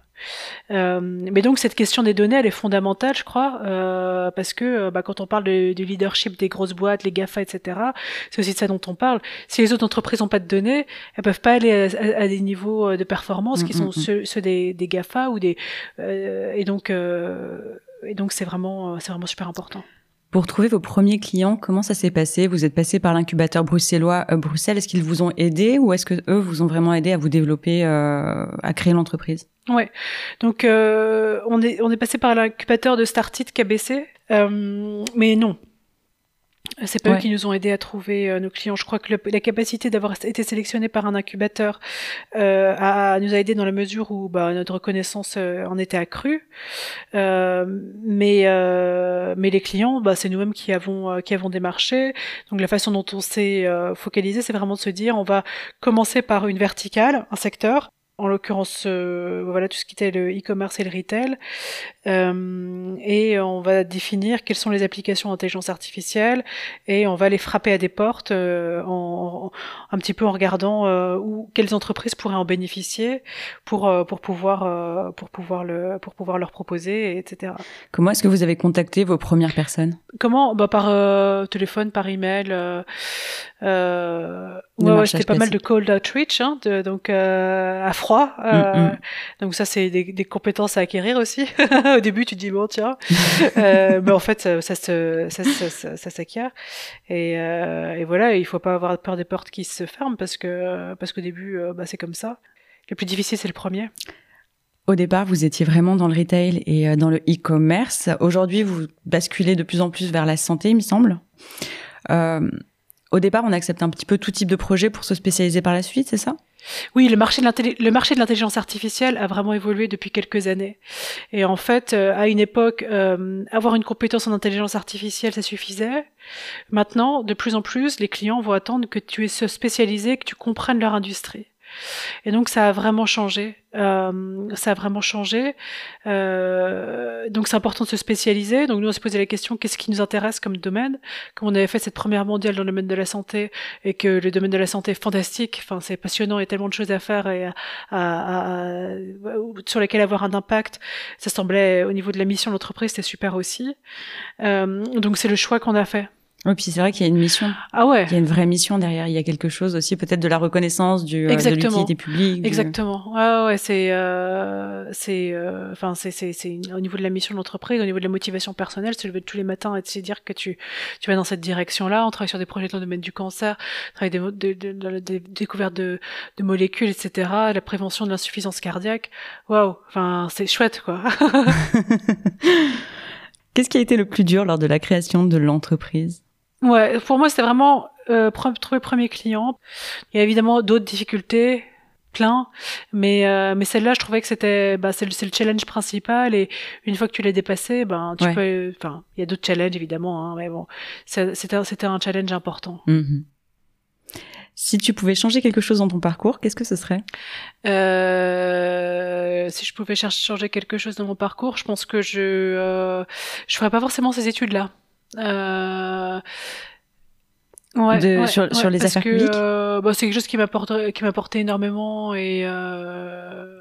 Euh, mais donc cette question des données, elle est fondamentale, je crois, euh, parce que euh, bah, quand on parle du leadership des grosses boîtes, les Gafa, etc., c'est aussi de ça dont on parle. Si les autres entreprises n'ont pas de données, elles peuvent pas aller à, des niveaux de performance qui mm, sont mm, mm. ceux, des, des, Gafa ou des et donc et donc c'est vraiment c'est vraiment super important. Pour trouver vos premiers clients, comment ça s'est passé? Vous êtes passé par l'incubateur bruxellois euh, Bruxelles. Est-ce qu'ils vous ont aidé ou est-ce que eux vous ont vraiment aidé à vous développer, euh, à créer l'entreprise? Ouais. Donc euh, on est on est passé par l'incubateur de Startit KBC, mais non. C'est pas eux qui nous ont aidés à trouver euh, nos clients. Je crois que la capacité d'avoir été sélectionné par un incubateur euh, a, nous a aidé dans la mesure où bah, notre reconnaissance euh, en était accrue. Euh, mais mais les clients, bah, c'est nous-mêmes qui avons qui avons démarché. Donc la façon dont on s'est focalisé, c'est vraiment de se dire, on va commencer par une verticale, un secteur, en l'occurrence euh, voilà tout ce qui était le e-commerce et le retail. Euh, et on va définir quelles sont les applications d'intelligence artificielle et on va les frapper à des portes euh, en, un petit peu en regardant euh, où quelles entreprises pourraient en bénéficier pour euh, pour pouvoir pour pouvoir le pour pouvoir leur proposer etc comment est-ce que vous avez contacté vos premières personnes? Comment? Bah par téléphone par email euh, ouais, ouais c'était pas mal de cold outreach, hein, de, donc euh, à froid. Euh, mm, mm. Donc ça, c'est des, des, compétences à acquérir aussi. Au début, tu te dis bon tiens, euh, mais en fait, ça, ça, ça, ça, ça s'acquiert. Et, euh, et, voilà, il faut pas avoir peur des portes qui se ferment parce que parce qu'au début, euh, bah, c'est comme ça. Le plus difficile, c'est le premier. Au départ, vous étiez vraiment dans le retail et dans le e-commerce. Aujourd'hui, vous basculez de plus en plus vers la santé, il me semble. Euh, au départ, on accepte un petit peu tout type de projet pour se spécialiser par la suite, c'est ça? Oui, le marché de l'intelligence artificielle a vraiment évolué depuis quelques années. Et en fait, euh, à une époque, euh, avoir une compétence en intelligence artificielle, ça suffisait. Maintenant, de plus en plus, les clients vont attendre que tu es spécialisé, que tu comprennes leur industrie. Et donc ça a vraiment changé. Euh, ça a vraiment changé. Euh, donc c'est important de se spécialiser. Donc nous on s'est posé la question qu'est-ce qui nous intéresse comme domaine? Comme on avait fait cette première mondiale dans le domaine de la santé et que le domaine de la santé est fantastique. Enfin c'est passionnant. Il y a tellement de choses à faire et sur lesquelles avoir un impact. Ça semblait au niveau de la mission de l'entreprise c'était super aussi. Euh, donc c'est le choix qu'on a fait. Oui, puis c'est vrai qu'il y a une mission. Ah ouais. Il y a une vraie mission derrière. Il y a quelque chose aussi, peut-être de la reconnaissance du euh, de l'utilité publique. Exactement. Ouais, ouais, c'est, euh, c'est, euh, enfin, c'est, c'est, c'est au niveau de la mission de l'entreprise, au niveau de la motivation personnelle, se lever tous les matins et se dire que tu, tu vas dans cette direction-là. On travaille sur des projets dans le domaine du cancer, travaille des, de, de, de, de découverte de, de molécules, etc., la prévention de l'insuffisance cardiaque. Waouh. Enfin, c'est chouette, quoi. Qu'est-ce qui a été le plus dur lors de la création de l'entreprise? Ouais, pour moi, c'était vraiment euh, trouver premier client. Il y a évidemment d'autres difficultés, plein, mais euh, mais celle-là, je trouvais que c'était bah, c'est le, le, challenge principal et une fois que tu l'as dépassé, ben tu peux, enfin, il y a d'autres challenges évidemment, hein, mais bon, c'était c'était un challenge important. Mm-hmm. Si tu pouvais changer quelque chose dans ton parcours, qu'est-ce que ce serait? Euh, Si je pouvais changer quelque chose dans mon parcours, je pense que je euh, je ferais pas forcément ces études-là. Euh, ouais, sur, sur, les affaires que, publiques euh, bah, C'est quelque chose qui m'apporte énormément. Et, euh,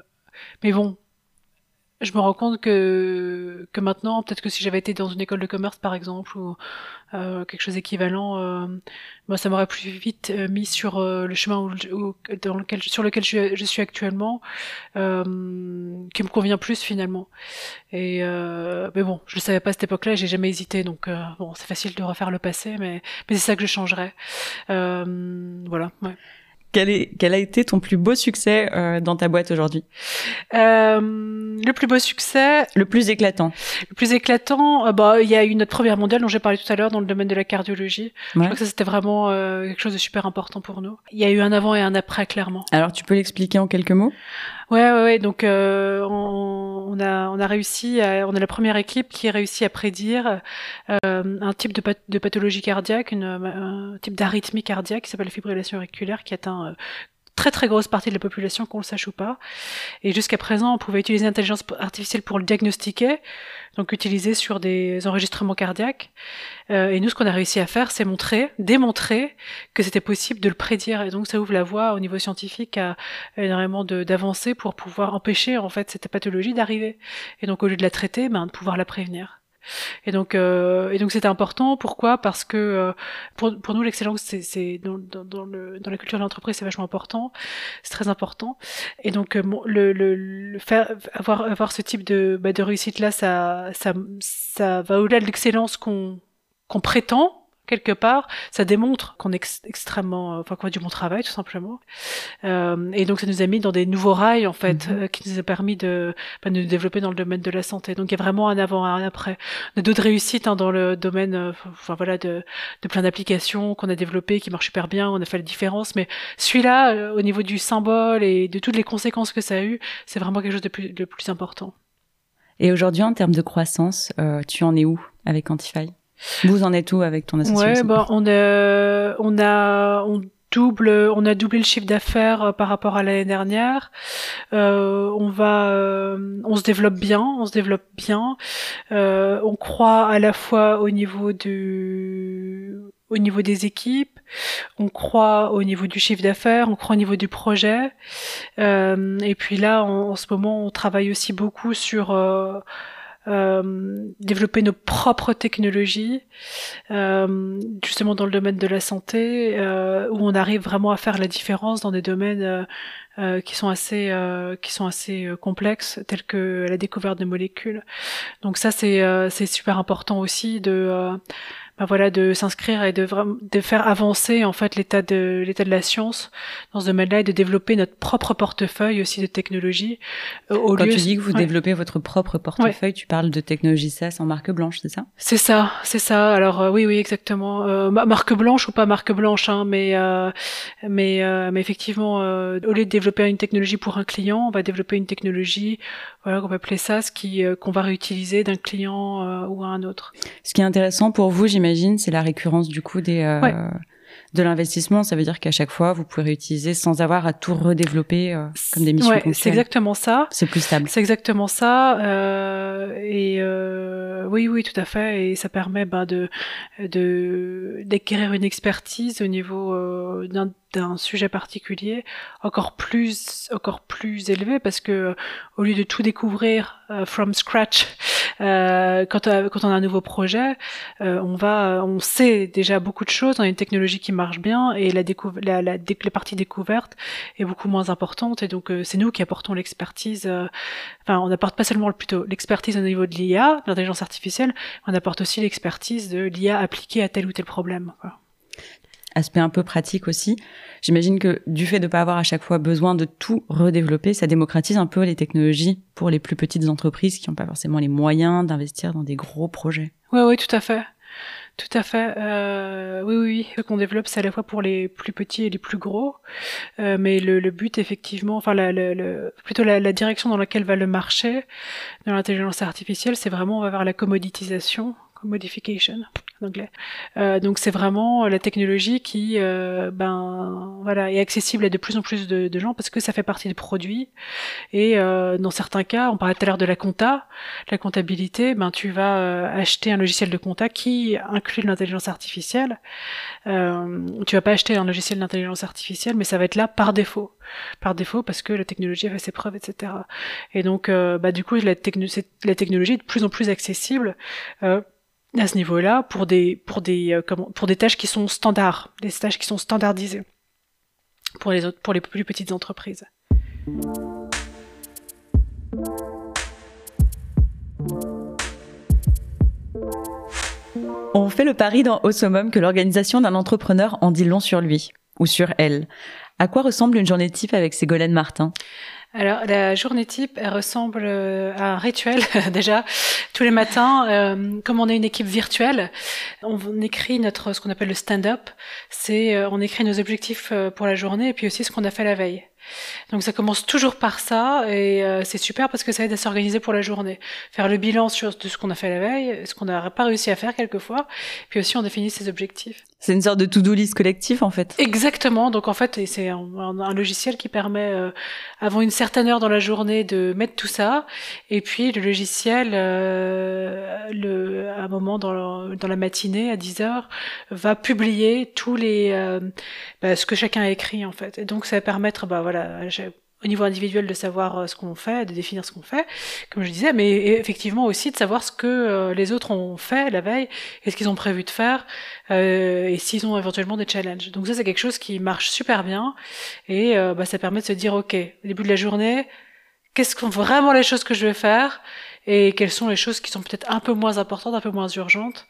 mais bon, je me rends compte que, que maintenant, peut-être que si j'avais été dans une école de commerce, par exemple, ou euh, quelque chose d'équivalent, euh, bah, ça m'aurait plus vite euh, mis sur euh, le chemin où, dans lequel, sur lequel je, suis actuellement, euh, qui me convient plus finalement. Et mais bon, je le savais pas à cette époque-là, j'ai jamais hésité, donc bon, c'est facile de refaire le passé, mais mais c'est ça que je changerais. voilà. Ouais. Quel, est, quel, a été ton plus beau succès euh, dans ta boîte aujourd'hui? Euh, Le plus beau succès? Le plus éclatant Le plus éclatant, euh, bah il y a eu notre première mondiale dont j'ai parlé tout à l'heure dans le domaine de la cardiologie. Je crois que ça c'était vraiment euh, quelque chose de super important pour nous. Il y a eu un avant et un après clairement. Alors tu peux l'expliquer en quelques mots? Ouais, ouais, ouais. Donc, euh, on, on, a, on a réussi, à, on est la première équipe qui a réussi à prédire euh, un type de, pathologie cardiaque, une, un type d'arythmie cardiaque qui s'appelle la fibrillation auriculaire, qui atteint très très grosse partie de la population, qu'on le sache ou pas. Et jusqu'à présent, on pouvait utiliser l'intelligence artificielle pour le diagnostiquer, donc utiliser sur des enregistrements cardiaques. Euh, et nous, ce qu'on a réussi à faire, c'est montrer, démontrer que c'était possible de le prédire. Et donc, ça ouvre la voie au niveau scientifique à énormément d'avancer pour pouvoir empêcher en fait cette pathologie d'arriver. Et donc, au lieu de la traiter, ben, de pouvoir la prévenir. Et donc, euh, et donc c'était important. Pourquoi? Parce que euh, pour, pour nous, l'excellence, c'est dans, dans, dans, dans la culture de l'entreprise, c'est vachement important. C'est très important. Et donc, euh, le, le, le, faire avoir avoir ce type de bah, de réussite là, ça ça ça va au-delà de l'excellence qu'on qu'on prétend quelque part, ça démontre qu'on est extrêmement, enfin qu'on a du bon travail tout simplement. Euh, et donc ça nous a mis dans des nouveaux rails en fait, mhm. euh, qui nous a permis de, bah, de nous développer dans le domaine de la santé. Donc il y a vraiment un avant, un après. On a d'autres réussites hein, dans le domaine, euh, enfin voilà, de, de plein d'applications qu'on a développées qui marchent super bien. On a fait la différence, mais celui-là, euh, au niveau du symbole et de toutes les conséquences que ça a eu, c'est vraiment quelque chose de plus, de plus important. Et aujourd'hui, en termes de croissance, tu en es où avec Quantify vous en êtes où avec ton association Ouais, bah, on a, on a, on double, on a doublé le chiffre d'affaires euh, par rapport à l'année dernière. Euh, on va, euh, on se développe bien, on se développe bien. Euh, on croit à la fois au niveau du, au niveau des équipes, on croit au niveau du chiffre d'affaires, on croit au niveau du projet. Euh, et puis là, en, ce moment, on travaille aussi beaucoup sur euh, développer nos propres technologies, euh, justement dans le domaine de la santé, euh, où on arrive vraiment à faire la différence dans des domaines euh, euh, qui sont assez qui sont assez complexes, tels que la découverte de molécules. Donc ça c'est c'est super important aussi de bah voilà, de s'inscrire et de, de faire avancer en fait l'état de l'état de la science dans ce domaine-là et de développer notre propre portefeuille aussi de technologie. Euh, au Quand tu dis que vous développez votre propre portefeuille, tu parles de technologie SaaS en marque blanche, c'est ça? C'est ça, c'est ça. Alors euh, oui, oui, exactement. Euh, marque blanche ou pas marque blanche, hein, mais euh, mais mais effectivement, au lieu de développer une technologie pour un client, on va développer une technologie, voilà, qu'on va appeler SaaS, qui qu'on va réutiliser d'un client ou à un autre. Ce qui est intéressant pour vous, j'imagine c'est la récurrence du coup des euh, de l'investissement. Ça veut dire qu'à chaque fois, vous pouvez réutiliser sans avoir à tout redévelopper euh, comme des missions ouais, C'est exactement ça. C'est plus stable. C'est exactement ça. Euh, et oui, oui, tout à fait. Et ça permet ben, de de d'acquérir une expertise au niveau d'un d'un sujet particulier encore plus encore plus élevé parce que au lieu de tout découvrir from scratch euh, quand, euh, quand on a un nouveau projet, euh, on va, on sait déjà beaucoup de choses, on a une technologie qui marche bien et la, la, la, la partie découverte est beaucoup moins importante et donc c'est nous qui apportons l'expertise. Enfin, on n'apporte pas seulement plutôt l'expertise au niveau de l'IA, l'intelligence artificielle, on apporte aussi l'expertise de l'IA appliquée à tel ou tel problème. Quoi aspect un peu pratique aussi. J'imagine que du fait de ne pas avoir à chaque fois besoin de tout redévelopper, ça démocratise un peu les technologies pour les plus petites entreprises qui n'ont pas forcément les moyens d'investir dans des gros projets. Oui, oui, tout à fait. Tout à fait. Euh, oui, oui, oui. Ce qu'on développe, c'est à la fois pour les plus petits et les plus gros. Euh, mais le, but, effectivement, enfin, la, le, plutôt la, la, direction dans laquelle va le marché de l'intelligence artificielle, c'est vraiment on va vers la commoditisation, commodification Euh, donc c'est vraiment la technologie qui, euh, ben voilà, est accessible à de plus en plus de, gens parce que ça fait partie des produits. Et euh, dans certains cas, on parlait tout à l'heure de la compta, la comptabilité, ben tu vas euh, acheter un logiciel de compta qui inclut l'intelligence artificielle. Tu vas pas acheter un logiciel d'intelligence artificielle, mais ça va être là par défaut, par défaut parce que la technologie a fait ses preuves, etc. Et donc, bah du coup, la, la technologie est de plus en plus accessible. Euh, à ce niveau-là pour des pour des euh, pour des tâches qui sont standards, des tâches qui sont standardisées pour les autres pour les plus petites entreprises. On fait le pari dans Au que l'organisation d'un entrepreneur en dit long sur lui ou sur elle. À quoi ressemble une journée type avec Ségolène Martin? Alors la journée type, elle ressemble euh, à un rituel déjà. Tous les matins, euh, comme on est une équipe virtuelle, on écrit notre ce qu'on appelle le stand-up. C'est euh, on écrit nos objectifs pour la journée et puis aussi ce qu'on a fait la veille. Donc ça commence toujours par ça et euh, c'est super parce que ça aide à s'organiser pour la journée. Faire le bilan sur de ce qu'on a fait la veille, ce qu'on n'a pas réussi à faire quelquefois, puis aussi on définit ses objectifs. C'est une sorte de to-do list collectif en fait. Exactement. Donc en fait c'est un, logiciel qui permet euh, avant une certaine heure dans la journée de mettre tout ça et puis le logiciel euh, le, à un moment dans, dans la matinée à 10 heures va publier tous les euh, bah, ce que chacun a écrit en fait. Et donc ça va permettre bah voilà au niveau individuel de savoir euh, ce qu'on fait, de définir ce qu'on fait, comme je disais, mais effectivement aussi de savoir ce que euh, les autres ont fait la veille et ce qu'ils ont prévu de faire euh, et s'ils ont éventuellement des challenges. Donc ça c'est quelque chose qui marche super bien et bah, ça permet de se dire ok, au début de la journée, qu'est-ce sont vraiment les choses que je vais faire et quelles sont les choses qui sont peut-être un peu moins importantes, un peu moins urgentes.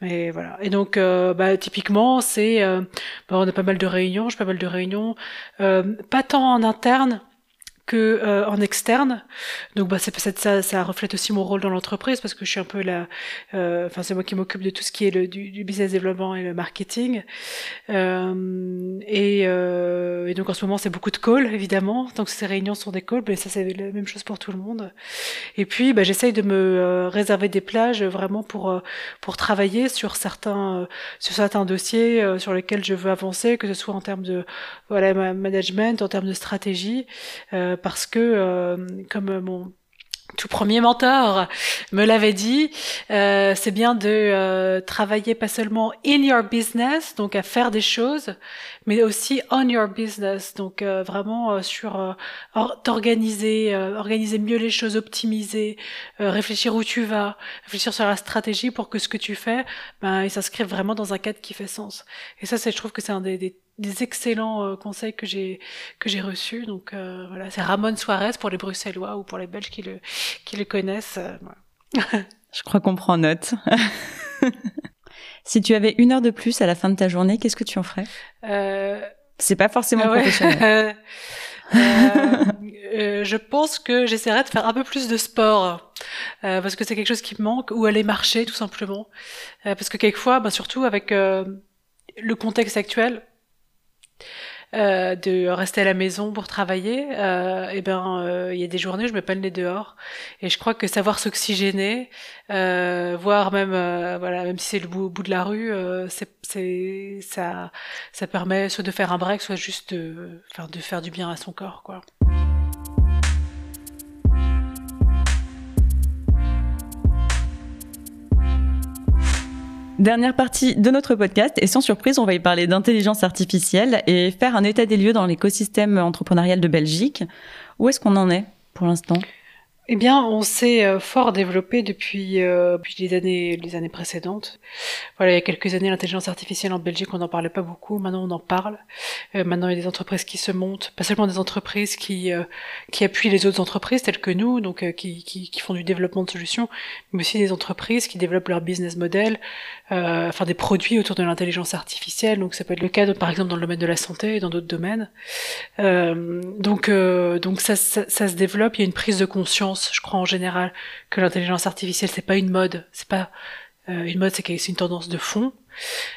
Mais voilà. Et donc, euh, bah, typiquement, c'est, euh, bah, on a pas mal de réunions, j'ai pas mal de réunions, pas tant en interne que euh, en externe. Donc bah c'est ça, ça reflète aussi mon rôle dans l'entreprise parce que je suis un peu la, euh, enfin c'est moi qui m'occupe de tout ce qui est le du, du business développement et le marketing. Euh, et, et, donc en ce moment c'est beaucoup de calls évidemment. Donc ces réunions sont des calls, mais ça c'est la même chose pour tout le monde. Et puis bah, j'essaye de me réserver des plages vraiment pour pour travailler sur certains sur certains dossiers sur lesquels je veux avancer, que ce soit en termes de voilà management, en termes de stratégie. Euh, parce que, euh, comme mon tout premier mentor me l'avait dit, euh, c'est bien de travailler pas seulement in your business, donc à faire des choses, mais aussi on your business, donc vraiment sur d'organiser, organiser mieux les choses, optimiser, réfléchir où tu vas, réfléchir sur la stratégie pour que ce que tu fais, ben, il s'inscrive vraiment dans un cadre qui fait sens. Et ça, c'est, je trouve que c'est un des, des des excellents euh, conseils que j'ai que j'ai reçus. Donc euh, voilà, c'est Ramon Suarez pour les Bruxellois ou pour les Belges qui le qui le connaissent. Euh, Je crois qu'on prend note. si tu avais une heure de plus à la fin de ta journée, qu'est-ce que tu en ferais? Euh... C'est pas forcément professionnel. je pense que j'essaierais de faire un peu plus de sport parce que c'est quelque chose qui me manque ou aller marcher tout simplement parce que quelquefois, bah, surtout avec le contexte actuel, euh, de rester à la maison pour travailler, euh, et ben euh, il y a des journées où je me peine les dehors. Et je crois que savoir s'oxygéner, euh, voir même voilà même si c'est le bout, bout, de la rue, c'est c'est ça ça permet soit de faire un break, soit juste de, enfin, de faire du bien à son corps quoi. Dernière partie de notre podcast et sans surprise, on va y parler d'intelligence artificielle et faire un état des lieux dans l'écosystème entrepreneurial de Belgique. Où est-ce qu'on en est pour l'instant? Eh bien, on s'est euh, fort développé depuis, euh, depuis les années les années précédentes. Voilà, il y a quelques années, l'intelligence artificielle en Belgique, on n'en parlait pas beaucoup. Maintenant, on en parle. Euh, maintenant, il y a des entreprises qui se montent, pas seulement des entreprises qui qui appuient les autres entreprises telles que nous, donc qui, qui, qui font du développement de solutions, mais aussi des entreprises qui développent leur business model, enfin des produits autour de l'intelligence artificielle. Donc, ça peut être le cas, par exemple, dans le domaine de la santé et dans d'autres domaines. donc, donc ça, ça, ça se développe. Il y a une prise de conscience je crois en général, que l'intelligence artificielle c'est pas une mode, c'est pas euh, une mode, c'est une tendance de fond.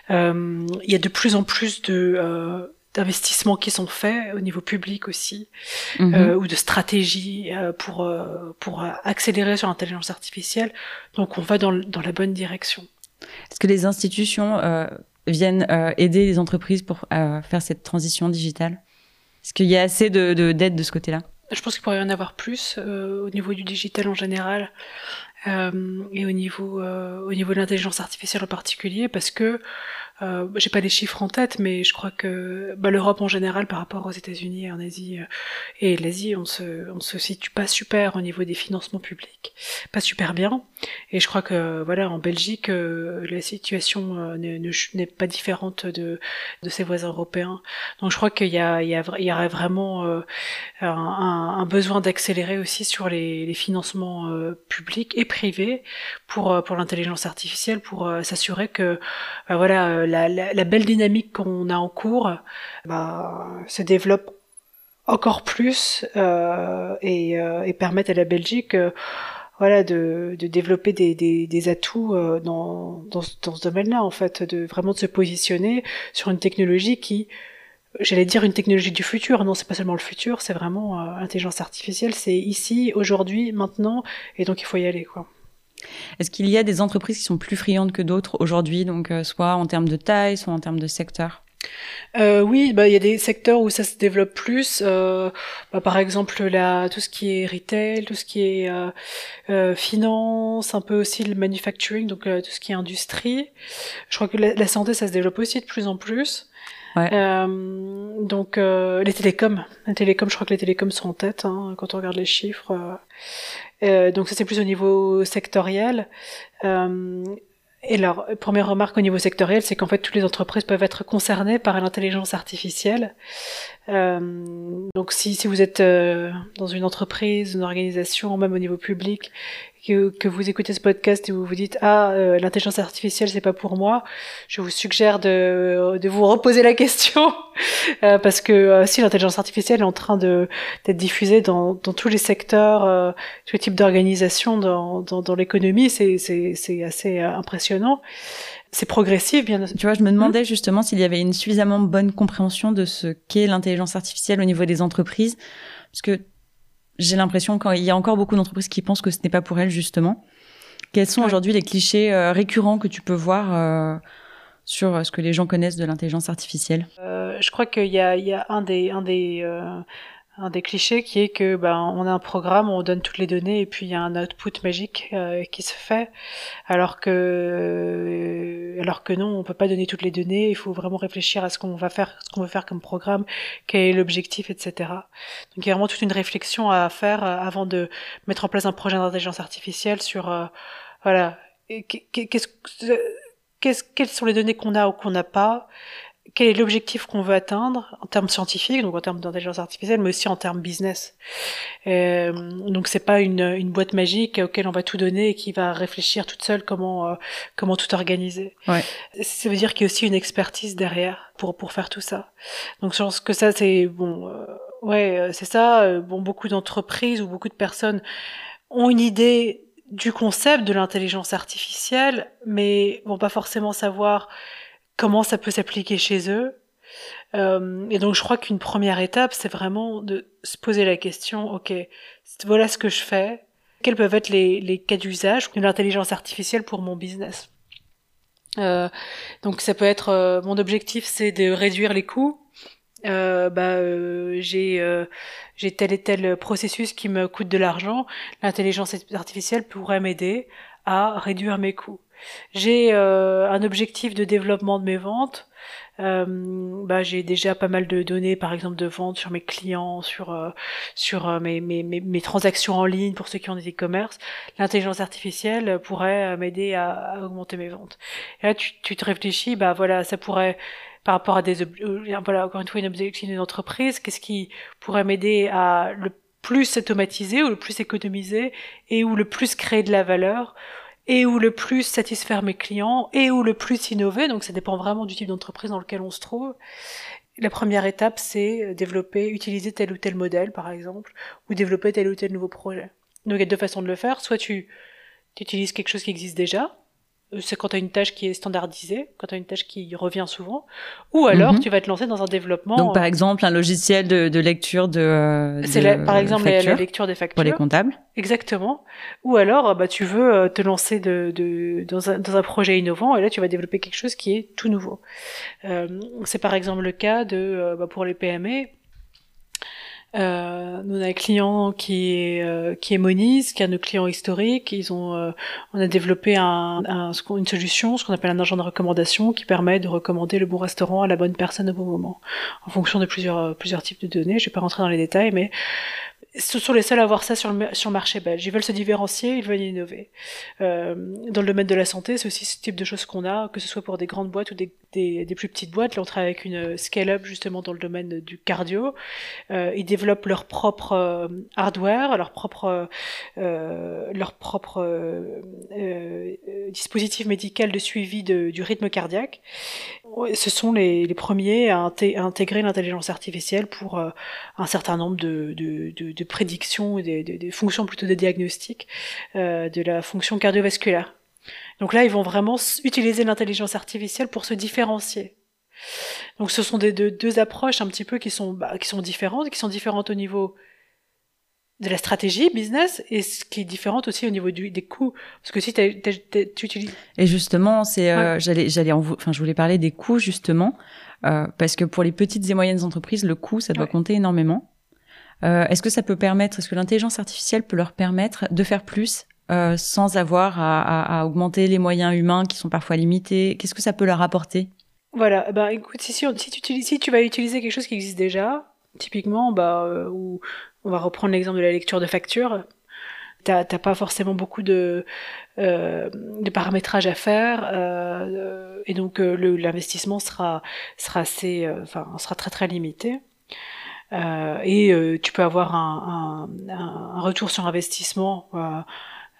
Euh, il y a de plus en plus de euh, d'investissements qui sont faits au niveau public aussi, mhm. ou de stratégies pour pour accélérer sur l'intelligence artificielle. Donc on va dans, dans la bonne direction. Est-ce que les institutions viennent aider les entreprises pour faire cette transition digitale? Est-ce qu'il y a assez de d'aide de ce côté-là? Je pense qu'il pourrait y en avoir plus euh, au niveau du digital en général euh, et au niveau euh, au niveau de l'intelligence artificielle en particulier parce que euh, j'ai pas les chiffres en tête, mais je crois que bah, l'Europe en général, par rapport aux États-Unis et en Asie euh, et l'Asie, on se, on se situe pas super au niveau des financements publics, pas super bien. Et je crois que voilà, en Belgique, euh, la situation euh, n'est pas différente de, de ses voisins européens. Donc je crois qu'il y a, il y, a, il y aurait vraiment un, besoin d'accélérer aussi sur les, les financements publics et privés pour pour l'intelligence artificielle, pour s'assurer que bah, voilà la, belle dynamique qu'on a en cours bah, se développe encore plus euh, et, euh, et permettre à la Belgique euh, voilà de, développer des, atouts dans, ce domaine-là en fait de vraiment se positionner sur une technologie qui j'allais dire une technologie du futur. Non c'est pas seulement le futur c'est vraiment l'intelligence artificielle. C'est ici aujourd'hui maintenant et donc il faut y aller est-ce qu'il y a des entreprises qui sont plus friandes que d'autres aujourd'hui, donc euh, soit en termes de taille, soit en termes de secteur? Euh, oui, bah il y a des secteurs où ça se développe plus. Euh, bah, par exemple, tout ce qui est retail, tout ce qui est euh, finance, un peu aussi le manufacturing, donc tout ce qui est industrie. Je crois que la, la, santé, ça se développe aussi de plus en plus. Ouais. donc les télécoms, les télécoms, je crois que les télécoms sont en tête hein, quand on regarde les chiffres. Euh, donc ça c'est plus au niveau sectoriel. Euh, et alors, première remarque au niveau sectoriel, c'est qu'en fait, toutes les entreprises peuvent être concernées par l'intelligence artificielle. Donc si, vous êtes dans une entreprise, une organisation, même au niveau public, que, vous écoutez ce podcast et vous vous dites ah euh, l'intelligence artificielle c'est pas pour moi, je vous suggère de, vous reposer la question euh, parce que euh, si l'intelligence artificielle est en train de d'être diffusée dans, tous les secteurs, tous les types d'organisations dans, l'économie, c'est assez impressionnant. C'est progressif, bien. Tu vois, je me demandais justement s'il y avait une suffisamment bonne compréhension de ce qu'est l'intelligence artificielle au niveau des entreprises, parce que j'ai l'impression qu'il y a encore beaucoup d'entreprises qui pensent que ce n'est pas pour elles justement. Quels sont aujourd'hui les clichés euh, récurrents que tu peux voir euh, sur ce que les gens connaissent de l'intelligence artificielle? Euh, Je crois qu'il y y a un des, un des, un des clichés qui est que ben on a un programme, on donne toutes les données et puis il y a un output magique euh, qui se fait, alors que euh, alors que non, on peut pas donner toutes les données. Il faut vraiment réfléchir à ce qu'on va faire, ce qu'on veut faire comme programme, quel est l'objectif, etc. Donc il y a vraiment toute une réflexion à faire euh, avant de mettre en place un projet d'intelligence artificielle sur voilà qu'est-ce qu'est-ce quelles sont les données qu'on a ou qu'on n'a pas? Quel est l'objectif qu'on veut atteindre en termes scientifiques, donc en termes d'intelligence artificielle, mais aussi en termes business. Euh, donc c'est pas une, une, boîte magique auquel on va tout donner et qui va réfléchir toute seule comment euh, comment tout organiser. Ouais. Ça veut dire qu'il y a aussi une expertise derrière pour pour faire tout ça. Donc je pense que ça c'est bon. Euh, ouais, euh, c'est ça. Bon, beaucoup d'entreprises ou beaucoup de personnes ont une idée du concept de l'intelligence artificielle, mais vont pas forcément savoir comment ça peut s'appliquer chez eux. Euh, et donc je crois qu'une première étape, c'est vraiment de se poser la question, ok, voilà ce que je fais, quels peuvent être les, les cas d'usage de l'intelligence artificielle pour mon business? Euh, donc ça peut être, euh, mon objectif c'est de réduire les coûts. Euh, bah, euh, j'ai j'ai tel et tel processus qui me coûte de l'argent. L'intelligence artificielle pourrait m'aider à réduire mes coûts. J'ai euh, un objectif de développement de mes ventes. Euh, bah, j'ai déjà pas mal de données, par exemple, de ventes sur mes clients, sur euh, sur mes, mes, transactions en ligne pour ceux qui ont des e-commerce. L'intelligence artificielle pourrait m'aider à, augmenter mes ventes. Et là, tu, tu te réfléchis, bah voilà, ça pourrait par rapport à des voilà encore une fois une objectif d'une entreprise, qu'est-ce qui pourrait m'aider à le plus automatiser ou le plus économiser et ou le plus créer de la valeur et ou le plus satisfaire mes clients et ou le plus innover. Donc ça dépend vraiment du type d'entreprise dans lequel on se trouve. La première étape, c'est développer, utiliser tel ou tel modèle, par exemple, ou développer tel ou tel nouveau projet. Donc il y a deux façons de le faire. Soit tu utilises quelque chose qui existe déjà, c'est quand tu as une tâche qui est standardisée, quand tu as une tâche qui revient souvent, ou alors mhm. tu vas te lancer dans un développement. Donc par exemple un logiciel de, de lecture de. C'est par exemple la, lecture des factures. Pour les comptables. Exactement. Ou alors bah tu veux euh, te lancer de, de dans, un, dans, un, projet innovant et là tu vas développer quelque chose qui est tout nouveau. Euh, c'est par exemple le cas de euh, bah, pour les PME euh, nous on a un client qui est euh, qui est Moniz, qui est un de nos clients historiques. Ils ont, euh, on a développé un, un, une solution, ce qu'on appelle un agent de recommandation, qui permet de recommander le bon restaurant à la bonne personne au bon moment, en fonction de plusieurs plusieurs types de données. Je vais pas rentrer dans les détails, mais ce sont les seuls à avoir ça sur le, sur le marché belge. Ils veulent se différencier, ils veulent innover. Euh, dans le domaine de la santé, c'est aussi ce type de choses qu'on a, que ce soit pour des grandes boîtes ou des, des, plus petites boîtes. Là, on travaille avec une scale-up justement dans le domaine du cardio. Euh, ils développent leur propre euh, hardware, leur propre, euh, leur propre euh, dispositif médical de suivi de, du rythme cardiaque. Ce sont les, premiers à, intégrer l'intelligence artificielle pour un certain nombre de, de, de de prédiction, des, des, fonctions plutôt de diagnostic euh, de la fonction cardiovasculaire. Donc là, ils vont vraiment utiliser l'intelligence artificielle pour se différencier. Donc ce sont des deux, approches un petit peu bah, qui sont différentes, qui sont différentes au niveau de la stratégie business et ce qui est différente aussi au niveau du, des coûts. Parce que si tu utilises et justement c'est euh, j'allais j'allais enfin je voulais parler des coûts justement euh, parce que pour les petites et moyennes entreprises le coût ça doit compter énormément. Euh, est-ce que ça peut permettre, est-ce que l'intelligence artificielle peut leur permettre de faire plus euh, sans avoir à, à, à, augmenter les moyens humains qui sont parfois limités? Qu'est-ce que ça peut leur apporter? Voilà, bah écoute, si, si, si, tu, si tu vas utiliser quelque chose qui existe déjà, typiquement, bah, euh, ou on va reprendre l'exemple de la lecture de facture, t'as pas forcément beaucoup de, euh, de paramétrage à faire euh, et donc euh, l'investissement sera assez enfin sera très très limité et tu peux avoir un, retour sur investissement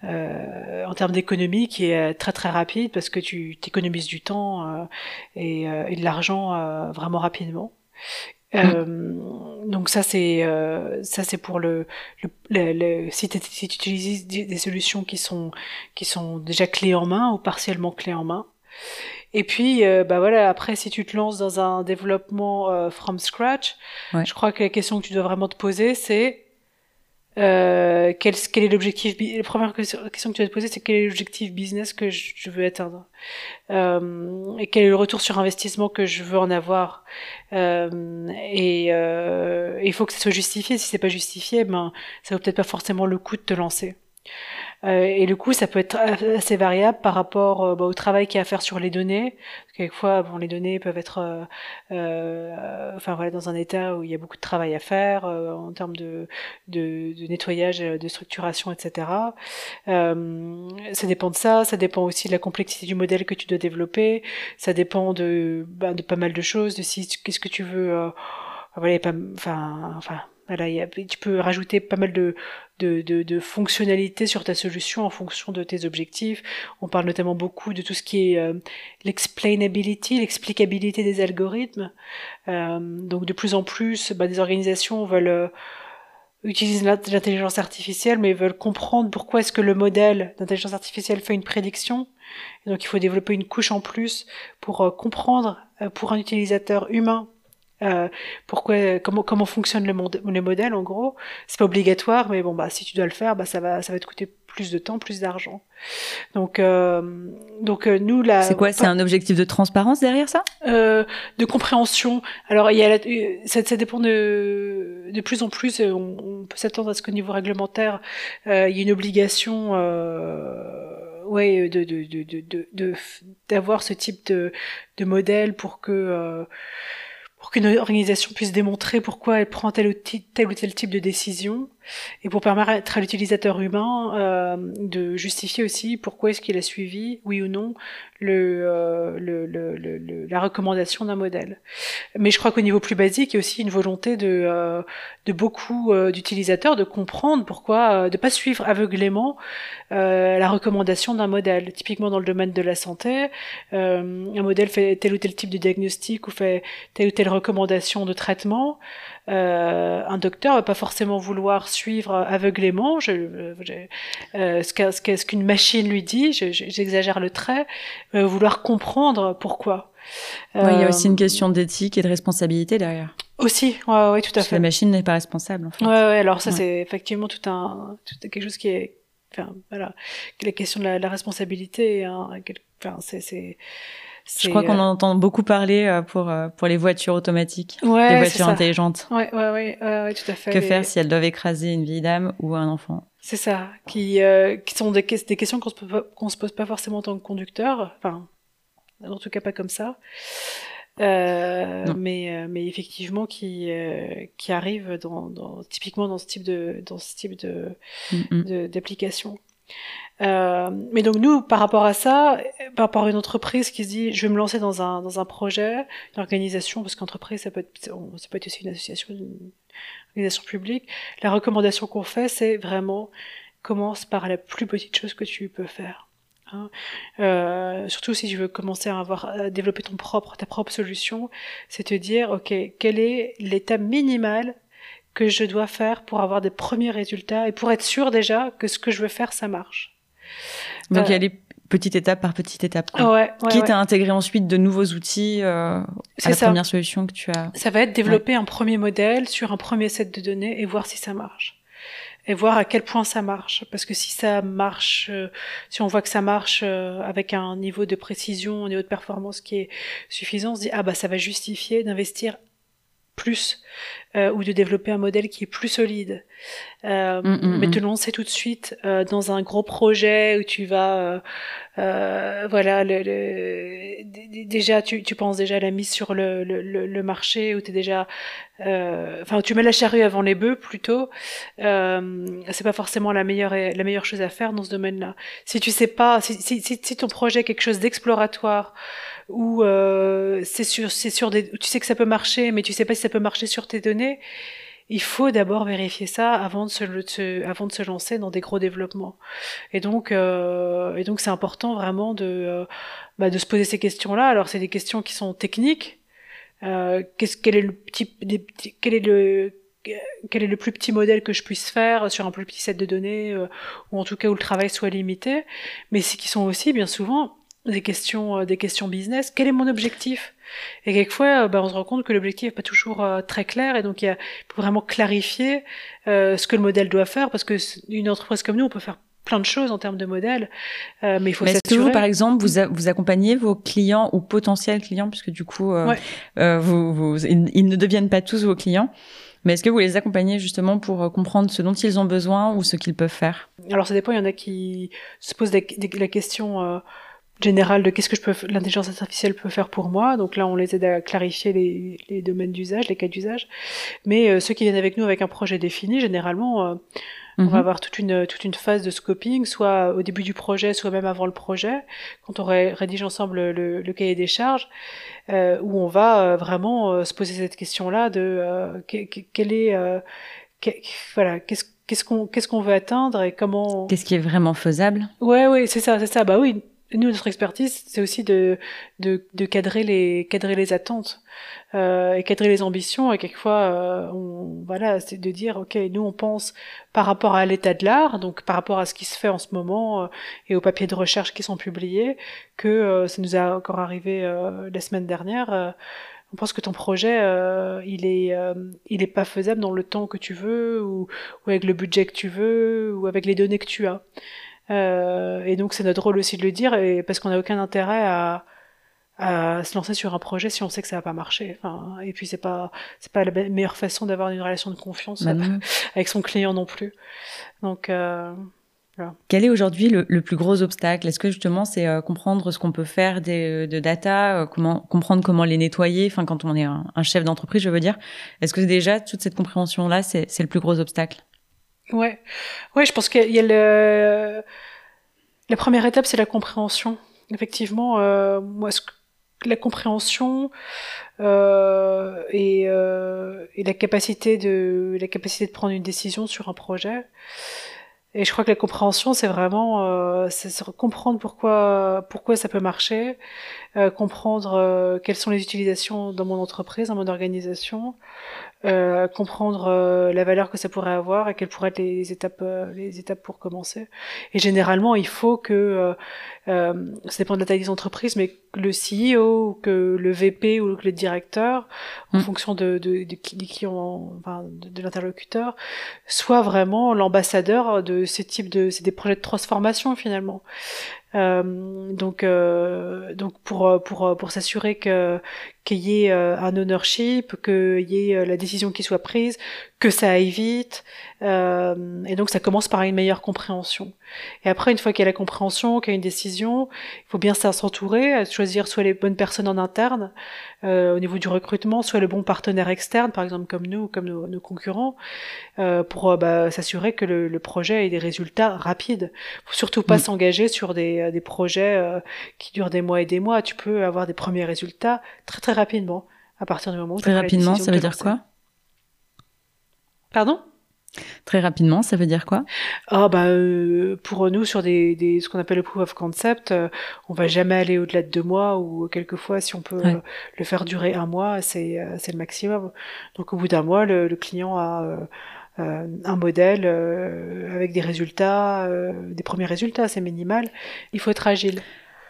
euh, en termes d'économie qui est très très rapide parce que tu t'économises du temps euh, et, euh, de l'argent euh, vraiment rapidement. Mm. donc ça c'est ça c'est pour le, le, le, si, si tu utilises des solutions qui sont qui sont déjà clés en main ou partiellement clés en main. Et puis, bah voilà, après, si tu te lances dans un développement from scratch, je crois que la question que tu dois vraiment te poser, c'est euh, quel, quel, est l'objectif La première question que tu vas te poser, c'est quel est l'objectif business que je, veux atteindre? Euh, et quel est le retour sur investissement que je veux en avoir? Euh, et euh, il faut que ça soit justifié. Si c'est pas justifié, ben ça vaut peut-être pas forcément le coup de te lancer. Euh, et le coup, ça peut être assez variable par rapport euh, bah, au travail qu'il y a à faire sur les données. quelquefois, bon, les données peuvent être, euh, enfin voilà, dans un état où il y a beaucoup de travail à faire en termes de, nettoyage, de structuration, etc. ça dépend de ça. Ça dépend aussi de la complexité du modèle que tu dois développer. Ça dépend de, de pas mal de choses. De si qu'est-ce que tu veux. voilà, enfin, enfin voilà, tu peux rajouter pas mal de, de, fonctionnalités sur ta solution en fonction de tes objectifs. On parle notamment beaucoup de tout ce qui est euh, l'explainability, l'explicabilité des algorithmes. Euh, donc de plus en plus, bah, des organisations veulent euh, utiliser l'intelligence artificielle, mais veulent comprendre pourquoi est-ce que le modèle d'intelligence artificielle fait une prédiction. Donc il faut développer une couche en plus pour euh, comprendre pour un utilisateur humain euh, pourquoi, comment, comment fonctionne le, monde, le modèle en gros? C'est pas obligatoire, mais bon bah si tu dois le faire, bah ça va, ça va te coûter plus de temps, plus d'argent. Donc, euh, donc euh, nous là. C'est quoi? C'est un objectif de transparence derrière ça? Euh, De compréhension. Alors il y a, ça, ça, dépend de, de plus en plus. On, on peut s'attendre à ce qu'au niveau réglementaire, euh, il y ait une obligation. ouais, de de de de d'avoir ce type de de modèle pour que qu'une organisation puisse démontrer pourquoi elle prend tel ou, tel ou tel type de décision et pour permettre à l'utilisateur humain euh, de justifier aussi pourquoi est-ce qu'il a suivi, oui ou non, le, euh, le, le, le la recommandation d'un modèle. Mais je crois qu'au niveau plus basique, il y a aussi une volonté de, euh, de beaucoup d'utilisateurs de comprendre pourquoi, euh, de pas suivre aveuglément la recommandation d'un modèle. Typiquement dans le domaine de la santé, un modèle fait tel ou tel type de diagnostic ou fait telle ou telle recommandation de traitement. Euh, un docteur va pas forcément vouloir suivre aveuglément je, euh, ce qu'une machine lui dit, j'exagère le trait, euh, vouloir comprendre pourquoi. il y a aussi une question d'éthique et de responsabilité derrière. Aussi, ouais, ouais, tout à fait. La machine n'est pas responsable. En fait. Ouais, ouais. Alors ça, c'est effectivement tout un, tout quelque chose qui est, enfin, voilà, la question de la, la responsabilité. Hein, enfin, c'est, je crois qu'on en entend beaucoup parler euh, pour euh, pour les voitures automatiques, les voitures intelligentes. Ouais, ouais, ouais, ouais, tout à fait. Que faire si elles doivent écraser une vieille dame ou un enfant? C'est ça, qui euh, qui sont des, des questions qu'on se qu'on se pose pas forcément en tant que conducteur, enfin, en tout cas pas comme ça. Euh, mais mais effectivement qui qui arrive dans, dans typiquement dans ce type de dans ce type de mm, mm. d'application. Euh, mais donc nous, par rapport à ça, par rapport à une entreprise qui se dit, je vais me lancer dans un dans un projet, une organisation, parce qu'entreprise ça peut être ça peut être aussi une association, une organisation publique. La recommandation qu'on fait, c'est vraiment commence par la plus petite chose que tu peux faire. Hein. Euh, surtout si tu veux commencer à avoir à développer ton propre ta propre solution, c'est te dire ok quelle est l'étape minimale que je dois faire pour avoir des premiers résultats et pour être sûr déjà que ce que je veux faire ça marche. Donc il y a les petites étapes par petite étape. Quoi. Ouais, ouais, Quitte à intégrer ensuite de nouveaux outils euh, à la première solution que tu as. Ça va être développer un premier modèle sur un premier set de données et voir si ça marche. Et voir à quel point ça marche. Parce que si ça marche, euh, si on voit que ça marche euh, avec un niveau de précision, un niveau de performance qui est suffisant, on se dit, ah bah ça va justifier d'investir plus euh, ou de développer un modèle qui est plus solide. Euh, mm, mm, mais mm. te lancer tout de suite euh, dans un gros projet où tu vas, voilà, le, le, déjà tu, tu penses déjà à la mise sur le, marché où tu es déjà, enfin tu mets la charrue avant les bœufs plutôt. c'est pas forcément la meilleure la meilleure chose à faire dans ce domaine-là. Si tu sais pas, si, si, si ton projet est quelque chose d'exploratoire ou c'est sur c'est sur des tu sais que ça peut marcher mais tu sais pas si ça peut marcher sur tes données il faut d'abord vérifier ça avant de se, avant de se lancer dans des gros développements. Et donc, euh, et donc c'est important vraiment de, euh, bah, de se poser ces questions-là. Alors c'est des questions qui sont techniques. Euh, qu'est-ce, quel est le petit, quel est le quel est le plus petit modèle que je puisse faire sur un plus petit set de données, euh, ou en tout cas où le travail soit limité, mais c'est qui sont aussi bien souvent des questions, euh, des questions business. Quel est mon objectif? Et quelquefois, euh, bah, on se rend compte que l'objectif n'est pas toujours très clair, et donc il, y a, faut vraiment clarifier ce que le modèle doit faire, parce que une entreprise comme nous, on peut faire plein de choses en termes de modèle, mais il faut s'assurer. Est-ce que vous, par exemple, vous, vous accompagnez vos clients ou potentiels clients, puisque du coup, vous, vous, ils ne deviennent pas tous vos clients. Mais est-ce que vous les accompagnez justement pour euh, comprendre ce dont ils ont besoin ou ce qu'ils peuvent faire? Alors ça dépend, il y en a qui se posent la question euh, générale de qu'est-ce que je peux l'intelligence artificielle peut faire pour moi. Donc là, on les aide à clarifier les, les domaines d'usage, les cas d'usage. Mais euh, ceux qui viennent avec nous avec un projet défini, généralement, on va mhm. avoir toute une, toute une phase de scoping, soit au début du projet, soit même avant le projet, quand on rédige ensemble le, le cahier des charges, euh, où on va euh, vraiment euh, se poser cette question-là de euh, quel est, voilà, qu'est-ce qu'est-ce qu'on qu'est-ce qu'on veut atteindre et comment. Qu'est-ce qui est vraiment faisable? Ouais, oui, c'est ça, c'est ça. Bah oui, nous notre expertise, c'est aussi de, de, de cadrer les cadrer les attentes euh, et cadrer les ambitions. Et quelquefois euh, on, voilà c'est de dire ok nous on pense par rapport à l'état de l'art donc par rapport à ce qui se fait en ce moment euh, et aux papiers de recherche qui sont publiés que euh, ça nous a encore arrivé la semaine dernière on pense que ton projet il est il est pas faisable dans le temps que tu veux ou, ou avec le budget que tu veux ou avec les données que tu as et donc c'est notre rôle aussi de le dire et parce qu'on n'a aucun intérêt à à se lancer sur un projet si on sait que ça va pas marcher. Enfin, et puis c'est pas c'est pas la meilleure façon d'avoir une relation de confiance avec son client non plus. Donc euh, voilà. Quel est aujourd'hui le, le, plus gros obstacle? Est-ce que justement c'est euh, comprendre ce qu'on peut faire des, de data, euh, comment comprendre comment les nettoyer? Enfin, quand on est un, un chef d'entreprise, je veux dire, est-ce que déjà toute cette compréhension là, c'est le plus gros obstacle? Ouais, ouais, je pense qu'il y a le la première étape, c'est la compréhension. Effectivement, euh, moi, ce que la compréhension euh, et, euh, et, la capacité de la capacité de prendre une décision sur un projet. Et je crois que la compréhension, c'est vraiment euh, c'est comprendre pourquoi pourquoi ça peut marcher, euh, comprendre quelles sont les utilisations dans mon entreprise, dans mon organisation, euh, comprendre euh, la valeur que ça pourrait avoir et quelles pourraient être les étapes, euh, les étapes pour commencer. Et généralement, il faut que, ça dépend de la taille des entreprises, mais que le CEO ou que le VP ou que le directeur, en mm. fonction de, de, de, qui, ont, enfin, de, l'interlocuteur, soit vraiment l'ambassadeur de ces types de, c'est des projets de transformation finalement. Euh, donc, euh, donc pour pour pour s'assurer que qu'il y ait euh, un ownership, qu'il y ait la décision qui soit prise, que ça aille vite, euh, et donc ça commence par une meilleure compréhension. Et après, une fois qu'il y a la compréhension, qu'il y a une décision, il faut bien s'entourer, choisir soit les bonnes personnes en interne euh, au niveau du recrutement, soit le bon partenaire externe, par exemple comme nous, comme nos, nos concurrents, euh, pour bah, s'assurer que le, le, projet ait des résultats rapides. Faut surtout pas mm. s'engager sur des, des projets euh, qui durent des mois et des mois. Tu peux avoir des premiers résultats très très rapidement à partir du moment où très rapidement, ça veut dire quoi? Pardon? Très rapidement, ça veut dire quoi? Ah bah euh, pour nous sur des, des ce qu'on appelle le proof of concept, euh, on va jamais aller au-delà de deux mois ou quelquefois si on peut euh, le faire durer un mois, c'est euh, c'est le maximum. Donc au bout d'un mois, le, le, client a un modèle avec des résultats, des premiers résultats, c'est minimal. Il faut être agile.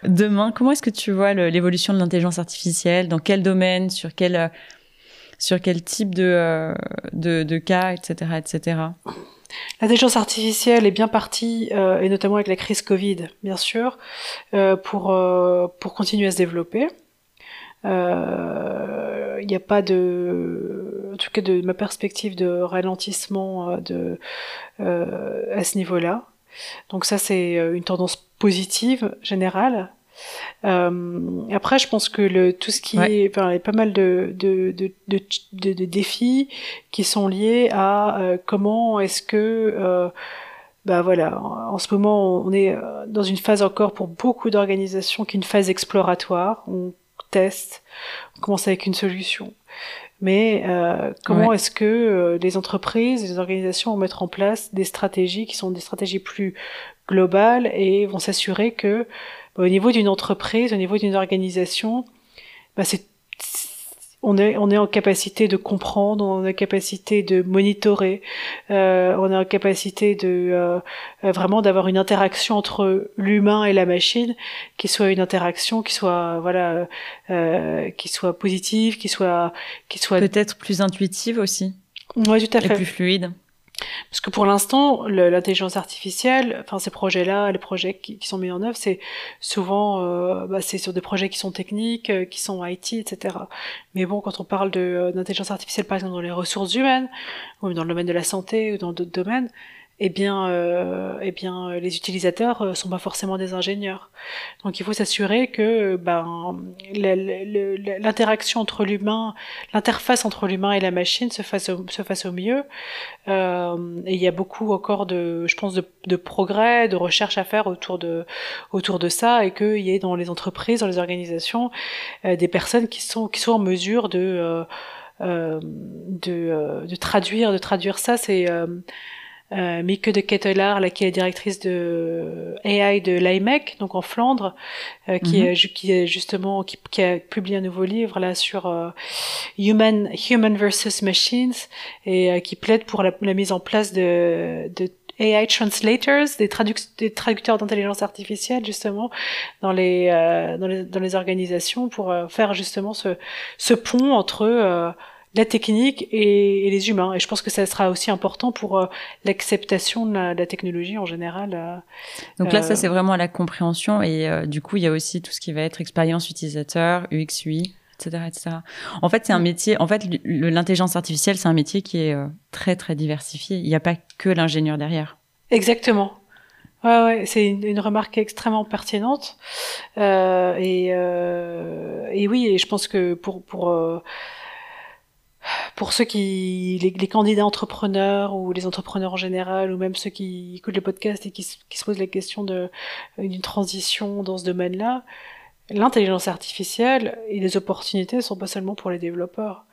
Demain, comment est-ce que tu vois l'évolution de l'intelligence artificielle? Dans quel domaine? Sur quel sur quel type de, euh, de, cas, etc., etc. L'intelligence artificielle est bien partie, euh, et notamment avec la crise Covid, bien sûr, euh, pour, pour continuer à se développer. Il n'y a pas de, en tout cas de ma perspective, de ralentissement de, à ce niveau-là. Donc ça, c'est une tendance positive générale. Euh, après, je pense que le, tout ce qui est, enfin, il y a pas mal de, de, de, de, de défis qui sont liés à euh, comment est-ce que, euh, bah voilà, en, ce moment, on est dans une phase encore pour beaucoup d'organisations qui est une phase exploratoire. On teste, on commence avec une solution. mais euh, comment est-ce que euh, les entreprises, les organisations vont mettre en place des stratégies qui sont des stratégies plus globales et vont s'assurer que au niveau d'une entreprise, au niveau d'une organisation, bah, c'est on est, on est en capacité de comprendre, on est en capacité de monitorer, euh, on est en capacité de euh, euh, vraiment d'avoir une interaction entre l'humain et la machine, qui soit une interaction qui soit voilà, euh, qui soit positive, qui soit, qui soit peut-être plus intuitive aussi. Oui, tout à fait. Et plus fluide. Parce que pour l'instant, l'intelligence artificielle, enfin ces projets-là, les projets qui, sont mis en œuvre, c'est souvent, euh, bah, sur des projets qui sont techniques, euh, qui sont IT, etc. Mais bon, quand on parle d'intelligence artificielle, par exemple dans les ressources humaines, ou dans le domaine de la santé, ou dans d'autres domaines, eh bien, euh, eh bien, les utilisateurs euh, sont pas forcément des ingénieurs. Donc, il faut s'assurer que ben, l'interaction entre l'humain, l'interface entre l'humain et la machine se fasse au, se fasse au mieux. Euh, et il y a beaucoup encore de, je pense, de, de, progrès, de recherche à faire autour de autour de ça, et qu'il y ait dans les entreprises, dans les organisations, euh, des personnes qui sont qui sont en mesure de euh, euh de, de traduire de traduire ça. C'est euh, Mieke de Ketelaar, là, qui est directrice de AI de l'IMEC, donc en Flandre, euh, qui, mhm. est, qui est justement qui, qui, a publié un nouveau livre là sur euh, human human versus machines et euh, qui plaide pour la, la, mise en place de, de AI translators, des, des traducteurs d'intelligence artificielle justement dans les, dans les dans les organisations pour faire justement ce ce pont entre la technique et, les humains. Et je pense que ça sera aussi important pour euh, l'acceptation de, la, technologie en général. Euh, Donc là, ça euh, c'est vraiment la compréhension et du coup, il y a aussi tout ce qui va être expérience utilisateur, UX, UI. Etc, etc. En fait, c'est un mm. métier. En fait, l'intelligence artificielle, c'est un métier qui est très très diversifié. Il n'y a pas que l'ingénieur derrière. Exactement. Ouais, ouais, c'est une, remarque extrêmement pertinente. Euh, et, euh, et oui, et je pense que pour pour pour ceux qui, les, candidats entrepreneurs ou les entrepreneurs en général, ou même ceux qui écoutent le podcast et qui, se posent la question d'une transition dans ce domaine-là, l'intelligence artificielle et les opportunités ne sont pas seulement pour les développeurs,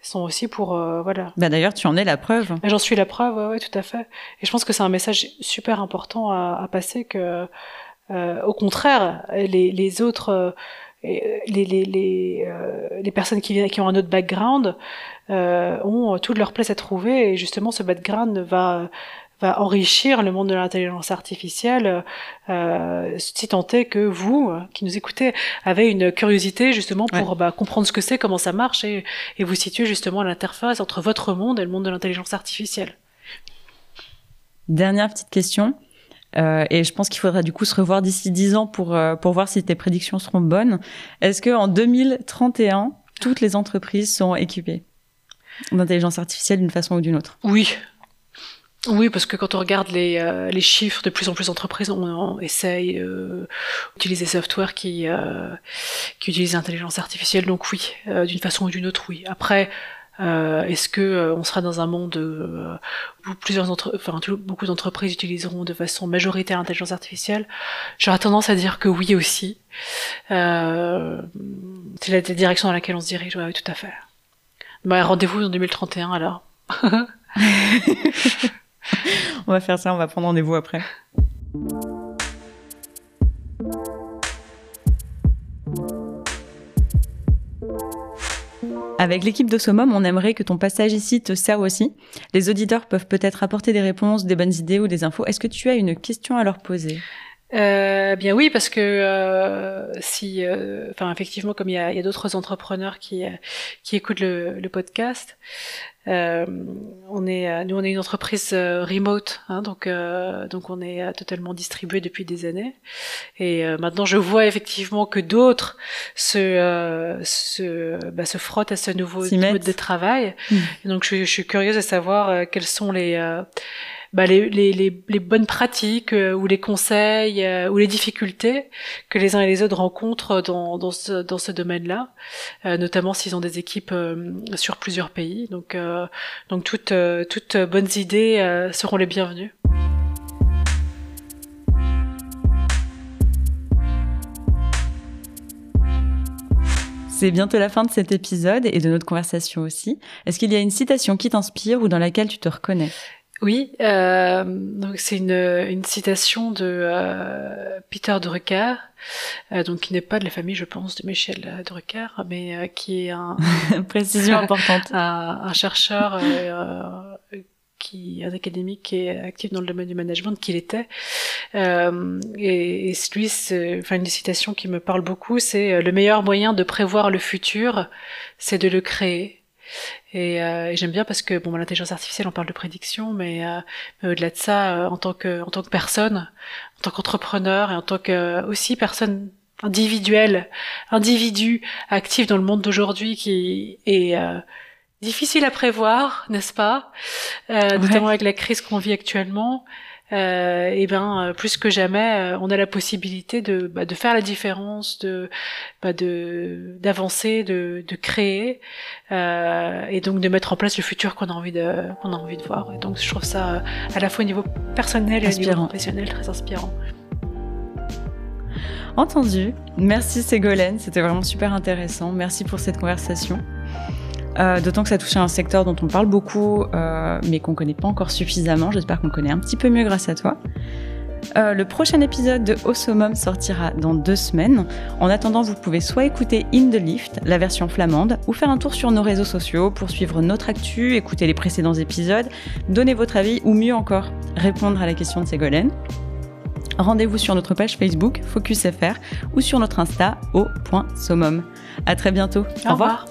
elles sont aussi pour euh, voilà. Bah d'ailleurs, tu en es la preuve. J'en suis la preuve, ouais, ouais, tout à fait. Et je pense que c'est un message super important à, à passer que, euh, au contraire, les, les autres euh, les, les, les, euh, les, personnes qui, viennent, qui ont un autre background euh, ont toute leur place à trouver. Et justement ce background va va enrichir le monde de l'intelligence artificielle. Euh, si tant est que vous qui nous écoutez avez une curiosité justement pour bah, comprendre ce que c'est comment ça marche et, et vous situer justement à l'interface entre votre monde et le monde de l'intelligence artificielle. Dernière petite question euh, et je pense qu'il faudra du coup se revoir d'ici 10 ans pour, euh, pour voir si tes prédictions seront bonnes. Est-ce que en 2031, toutes les entreprises seront équipées d'intelligence artificielle d'une façon ou d'une autre? Oui. Oui, parce que quand on regarde les, euh, les chiffres, de plus en plus d'entreprises on, on, essaye d'utiliser des softwares qui, qui utilisent l'intelligence artificielle. Donc oui, d'une façon ou d'une autre, oui. Après, euh, Est-ce que euh, on sera dans un monde euh, où plusieurs entre enfin, beaucoup d'entreprises utiliseront de façon majoritaire l'intelligence artificielle? J'aurais tendance à dire que oui aussi. Euh, C'est la, direction dans laquelle on se dirige, oui, tout à fait. Bah, rendez-vous en 2031 alors. on va faire ça, on va prendre rendez-vous après. Avec l'équipe de Somom, on aimerait que ton passage ici te serve aussi. Les auditeurs peuvent peut-être apporter des réponses, des bonnes idées ou des infos. Est-ce que tu as une question à leur poser? Euh, bien oui, parce que euh, si, euh, enfin effectivement, comme il y a, d'autres entrepreneurs qui qui écoutent le podcast, euh, on est, nous on est une entreprise remote, hein, donc donc on est totalement distribué depuis des années. Et maintenant, je vois effectivement que d'autres se se, bah, se frottent à ce nouveau mode de travail. Mmh. donc je, je, suis curieuse de savoir quels sont les bah, les, bonnes pratiques euh, ou les conseils euh, ou les difficultés que les uns et les autres rencontrent dans, ce, domaine-là, euh, notamment s'ils ont des équipes sur plusieurs pays. Donc, toutes bonnes idées seront les bienvenues. C'est bientôt la fin de cet épisode et de notre conversation aussi. Est-ce qu'il y a une citation qui t'inspire ou dans laquelle tu te reconnais? Oui, euh, donc c'est une, une citation de euh, Peter Drucker, euh, donc qui n'est pas de la famille, je pense, de Michel Drucker, mais euh, qui est un précision importante, un, un chercheur euh, qui un académique qui est actif dans le domaine du management qu'il était. Euh, et, et lui, enfin une citation qui me parle beaucoup, c'est le meilleur moyen de prévoir le futur, c'est de le créer. Et, euh, et j'aime bien parce que bon, l'intelligence artificielle, on parle de prédiction, mais, euh, au-delà de ça, euh, en tant que en tant que personne, en tant qu'entrepreneur et en tant que euh, aussi personne individuelle, individu actif dans le monde d'aujourd'hui qui est difficile à prévoir, n'est-ce pas? Notamment avec la crise qu'on vit actuellement euh, et ben euh, plus que jamais, euh, on a la possibilité de, bah, de faire la différence, de bah, de d'avancer, de, de créer, euh, et donc de mettre en place le futur qu'on a envie de qu'on a envie de voir. Et donc je trouve ça à la fois au niveau personnel et au niveau professionnel très inspirant. Entendu. Merci Ségolène, c'était vraiment super intéressant. Merci pour cette conversation. Euh, D'autant que ça touche à un secteur dont on parle beaucoup, euh, mais qu'on connaît pas encore suffisamment. J'espère qu'on connaît un petit peu mieux grâce à toi. Euh, le prochain épisode de Osomum sortira dans deux semaines. En attendant, vous pouvez soit écouter In the Lift, la version flamande, ou faire un tour sur nos réseaux sociaux pour suivre notre actu, écouter les précédents épisodes, donner votre avis ou mieux encore, répondre à la question de Ségolène. Rendez-vous sur notre page Facebook FocusFR ou sur notre Insta au.somum. À très bientôt. Au, revoir.